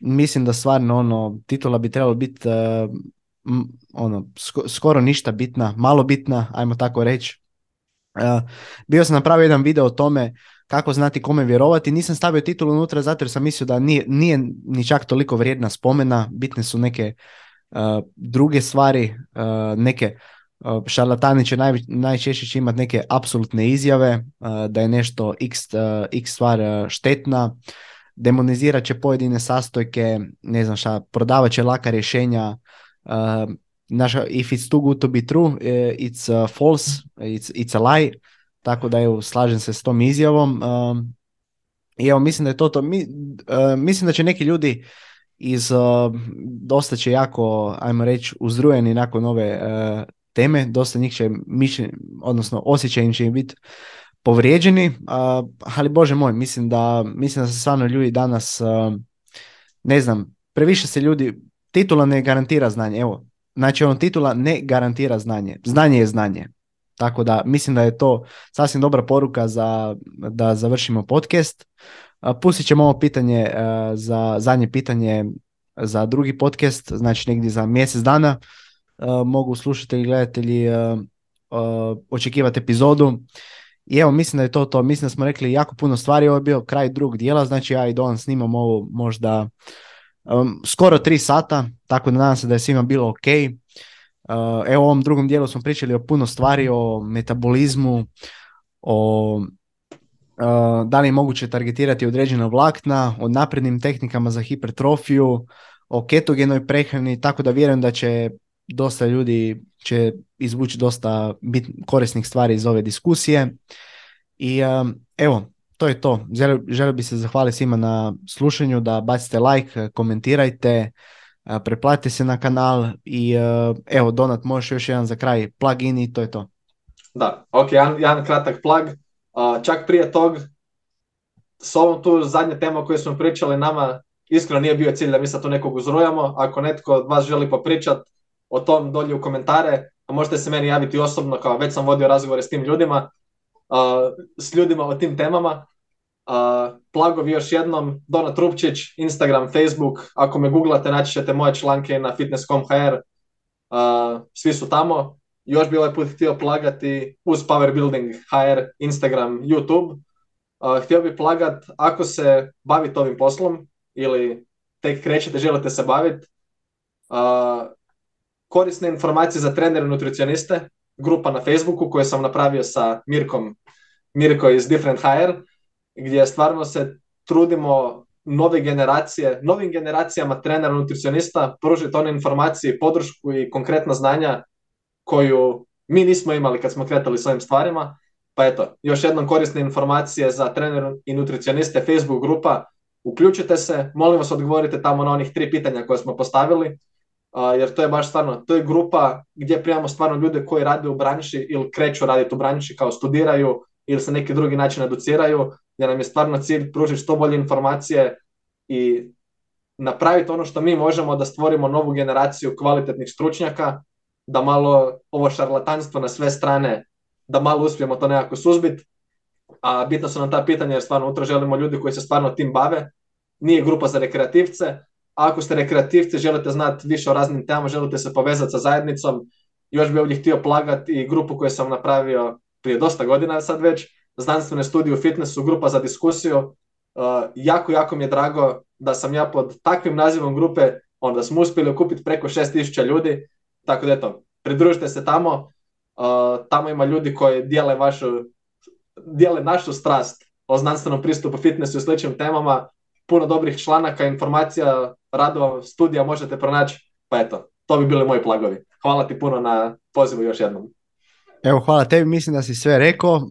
mislim da stvarno ono, titula bi trebalo biti uh, ono, skoro ništa bitna, malo bitna, ajmo tako reći. Uh, bio sam napravio jedan video o tome kako znati kome vjerovati. Nisam stavio titulu unutra zato jer sam mislio da nije, nije ni čak toliko vrijedna spomena. Bitne su neke druge stvari, neke šarlatani će naj, najčešće će imati neke apsolutne izjave da je nešto x, x stvar štetna, demonizirat će pojedine sastojke, ne znam šta, prodavat će laka rješenja, naša, if it's too good to be true, e, it's uh, false, it's, it's a lie, tako da evo, slažem se s tom izjavom. I evo, mislim da je to to. Mi, mislim da će neki ljudi iz, dosta će jako, ajmo reći, uzrujeni nakon ove teme, dosta njih će mišljen, odnosno osjećaj im će biti povrijeđeni, ali bože moj, mislim da, mislim da se stvarno ljudi danas, ne znam, previše se ljudi, titula ne garantira znanje, evo, znači ono titula ne garantira znanje, znanje je znanje. Tako da mislim da je to sasvim dobra poruka za da završimo podcast. Pustit ćemo ovo pitanje za zadnje pitanje za drugi podcast, znači negdje za mjesec dana. Mogu slušatelji i gledatelji očekivati epizodu. I evo, mislim da je to to. Mislim da smo rekli jako puno stvari. Ovo je bio kraj drugog dijela, znači ja i Don snimam ovo možda um, skoro tri sata, tako da nadam se da je svima bilo ok. Uh, evo u ovom drugom dijelu smo pričali o puno stvari, o metabolizmu, o uh, da li je moguće targetirati određena vlakna, o naprednim tehnikama za hipertrofiju, o ketogenoj prehrani, tako da vjerujem da će dosta ljudi će izvući dosta bit, korisnih stvari iz ove diskusije. I um, evo, to je to. Želio, želio bi se zahvaliti svima na slušanju, da bacite like, komentirajte, preplatite se na kanal i evo Donat možeš još jedan za kraj plugin i to je to. Da, ok, jedan, jedan kratak plug. čak prije tog, s ovom tu zadnje tema koju smo pričali nama, iskreno nije bio cilj da mi sad tu nekog uzrujamo. Ako netko od vas želi popričat o tom dolje u komentare, a možete se meni javiti osobno, kao već sam vodio razgovore s tim ljudima, s ljudima o tim temama. Uh, plagovi još jednom, Dona Trupčić, Instagram, Facebook, ako me googlate naći ćete moje članke na fitness.com.hr, uh, svi su tamo. Još bi ovaj put htio plagati uz Power Building HR, Instagram, YouTube. Uh, htio bi plagat ako se bavite ovim poslom ili tek krećete, želite se baviti. Uh, korisne informacije za trenere i nutricioniste, grupa na Facebooku koju sam napravio sa Mirkom, Mirko iz Different Hire gdje stvarno se trudimo nove generacije, novim generacijama trenera, nutricionista pružiti one informacije, podršku i konkretna znanja koju mi nismo imali kad smo kretali s ovim stvarima. Pa eto, još jednom korisne informacije za trener i nutricioniste, Facebook grupa, uključite se, molim vas odgovorite tamo na onih tri pitanja koje smo postavili. jer to je baš stvarno, to je grupa gdje primamo stvarno ljude koji rade u branši ili kreću raditi u branši kao studiraju ili se neki drugi način educiraju, gdje nam je stvarno cilj pružiti što bolje informacije i napraviti ono što mi možemo da stvorimo novu generaciju kvalitetnih stručnjaka, da malo ovo šarlatanstvo na sve strane, da malo uspijemo to nekako suzbiti. A bitno su nam ta pitanja jer stvarno utra želimo ljudi koji se stvarno tim bave. Nije grupa za rekreativce, a ako ste rekreativci, želite znati više o raznim temama, želite se povezati sa zajednicom, još bi ovdje htio plagati i grupu koju sam napravio prije dosta godina sad već, znanstvene studije u fitnessu, grupa za diskusiju. Uh, jako, jako mi je drago da sam ja pod takvim nazivom grupe, onda smo uspjeli okupiti preko 6000 ljudi, tako da eto, pridružite se tamo, uh, tamo ima ljudi koji dijele vašu, dijele našu strast o znanstvenom pristupu fitnessu i sličnim temama, puno dobrih članaka, informacija, radova, studija možete pronaći, pa eto, to bi bili moji plagovi. Hvala ti puno na pozivu još jednom. Evo, hvala tebi, mislim da si sve rekao.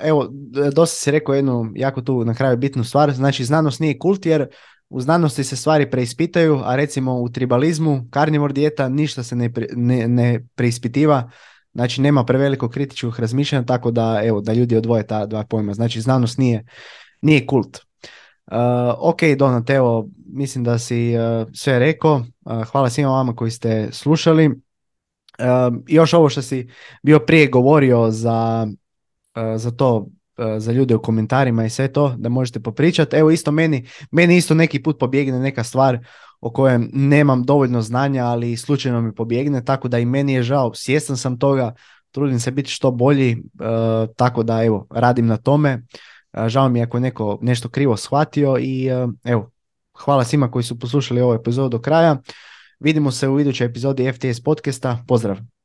Evo, dosta si rekao jednu jako tu na kraju bitnu stvar, znači znanost nije kult jer u znanosti se stvari preispitaju, a recimo u tribalizmu, karnivor dijeta, ništa se ne, ne, ne preispitiva, znači nema preveliko kritičkog razmišljanja, tako da evo, da ljudi odvoje ta dva pojma. Znači znanost nije, nije kult. Uh, ok, Donat, evo, mislim da si uh, sve rekao. Uh, hvala svima vama koji ste slušali. Uh, još ovo što si bio prije govorio za, za to E, za ljude u komentarima i sve to, da možete popričati. Evo isto meni, meni isto neki put pobjegne neka stvar o kojem nemam dovoljno znanja, ali slučajno mi pobjegne, tako da i meni je žao, svjestan sam toga, trudim se biti što bolji, e, tako da evo, radim na tome. Žao mi je ako neko nešto krivo shvatio i evo, hvala svima koji su poslušali ovu epizodu do kraja. Vidimo se u idućoj epizodi FTS podcasta. Pozdrav!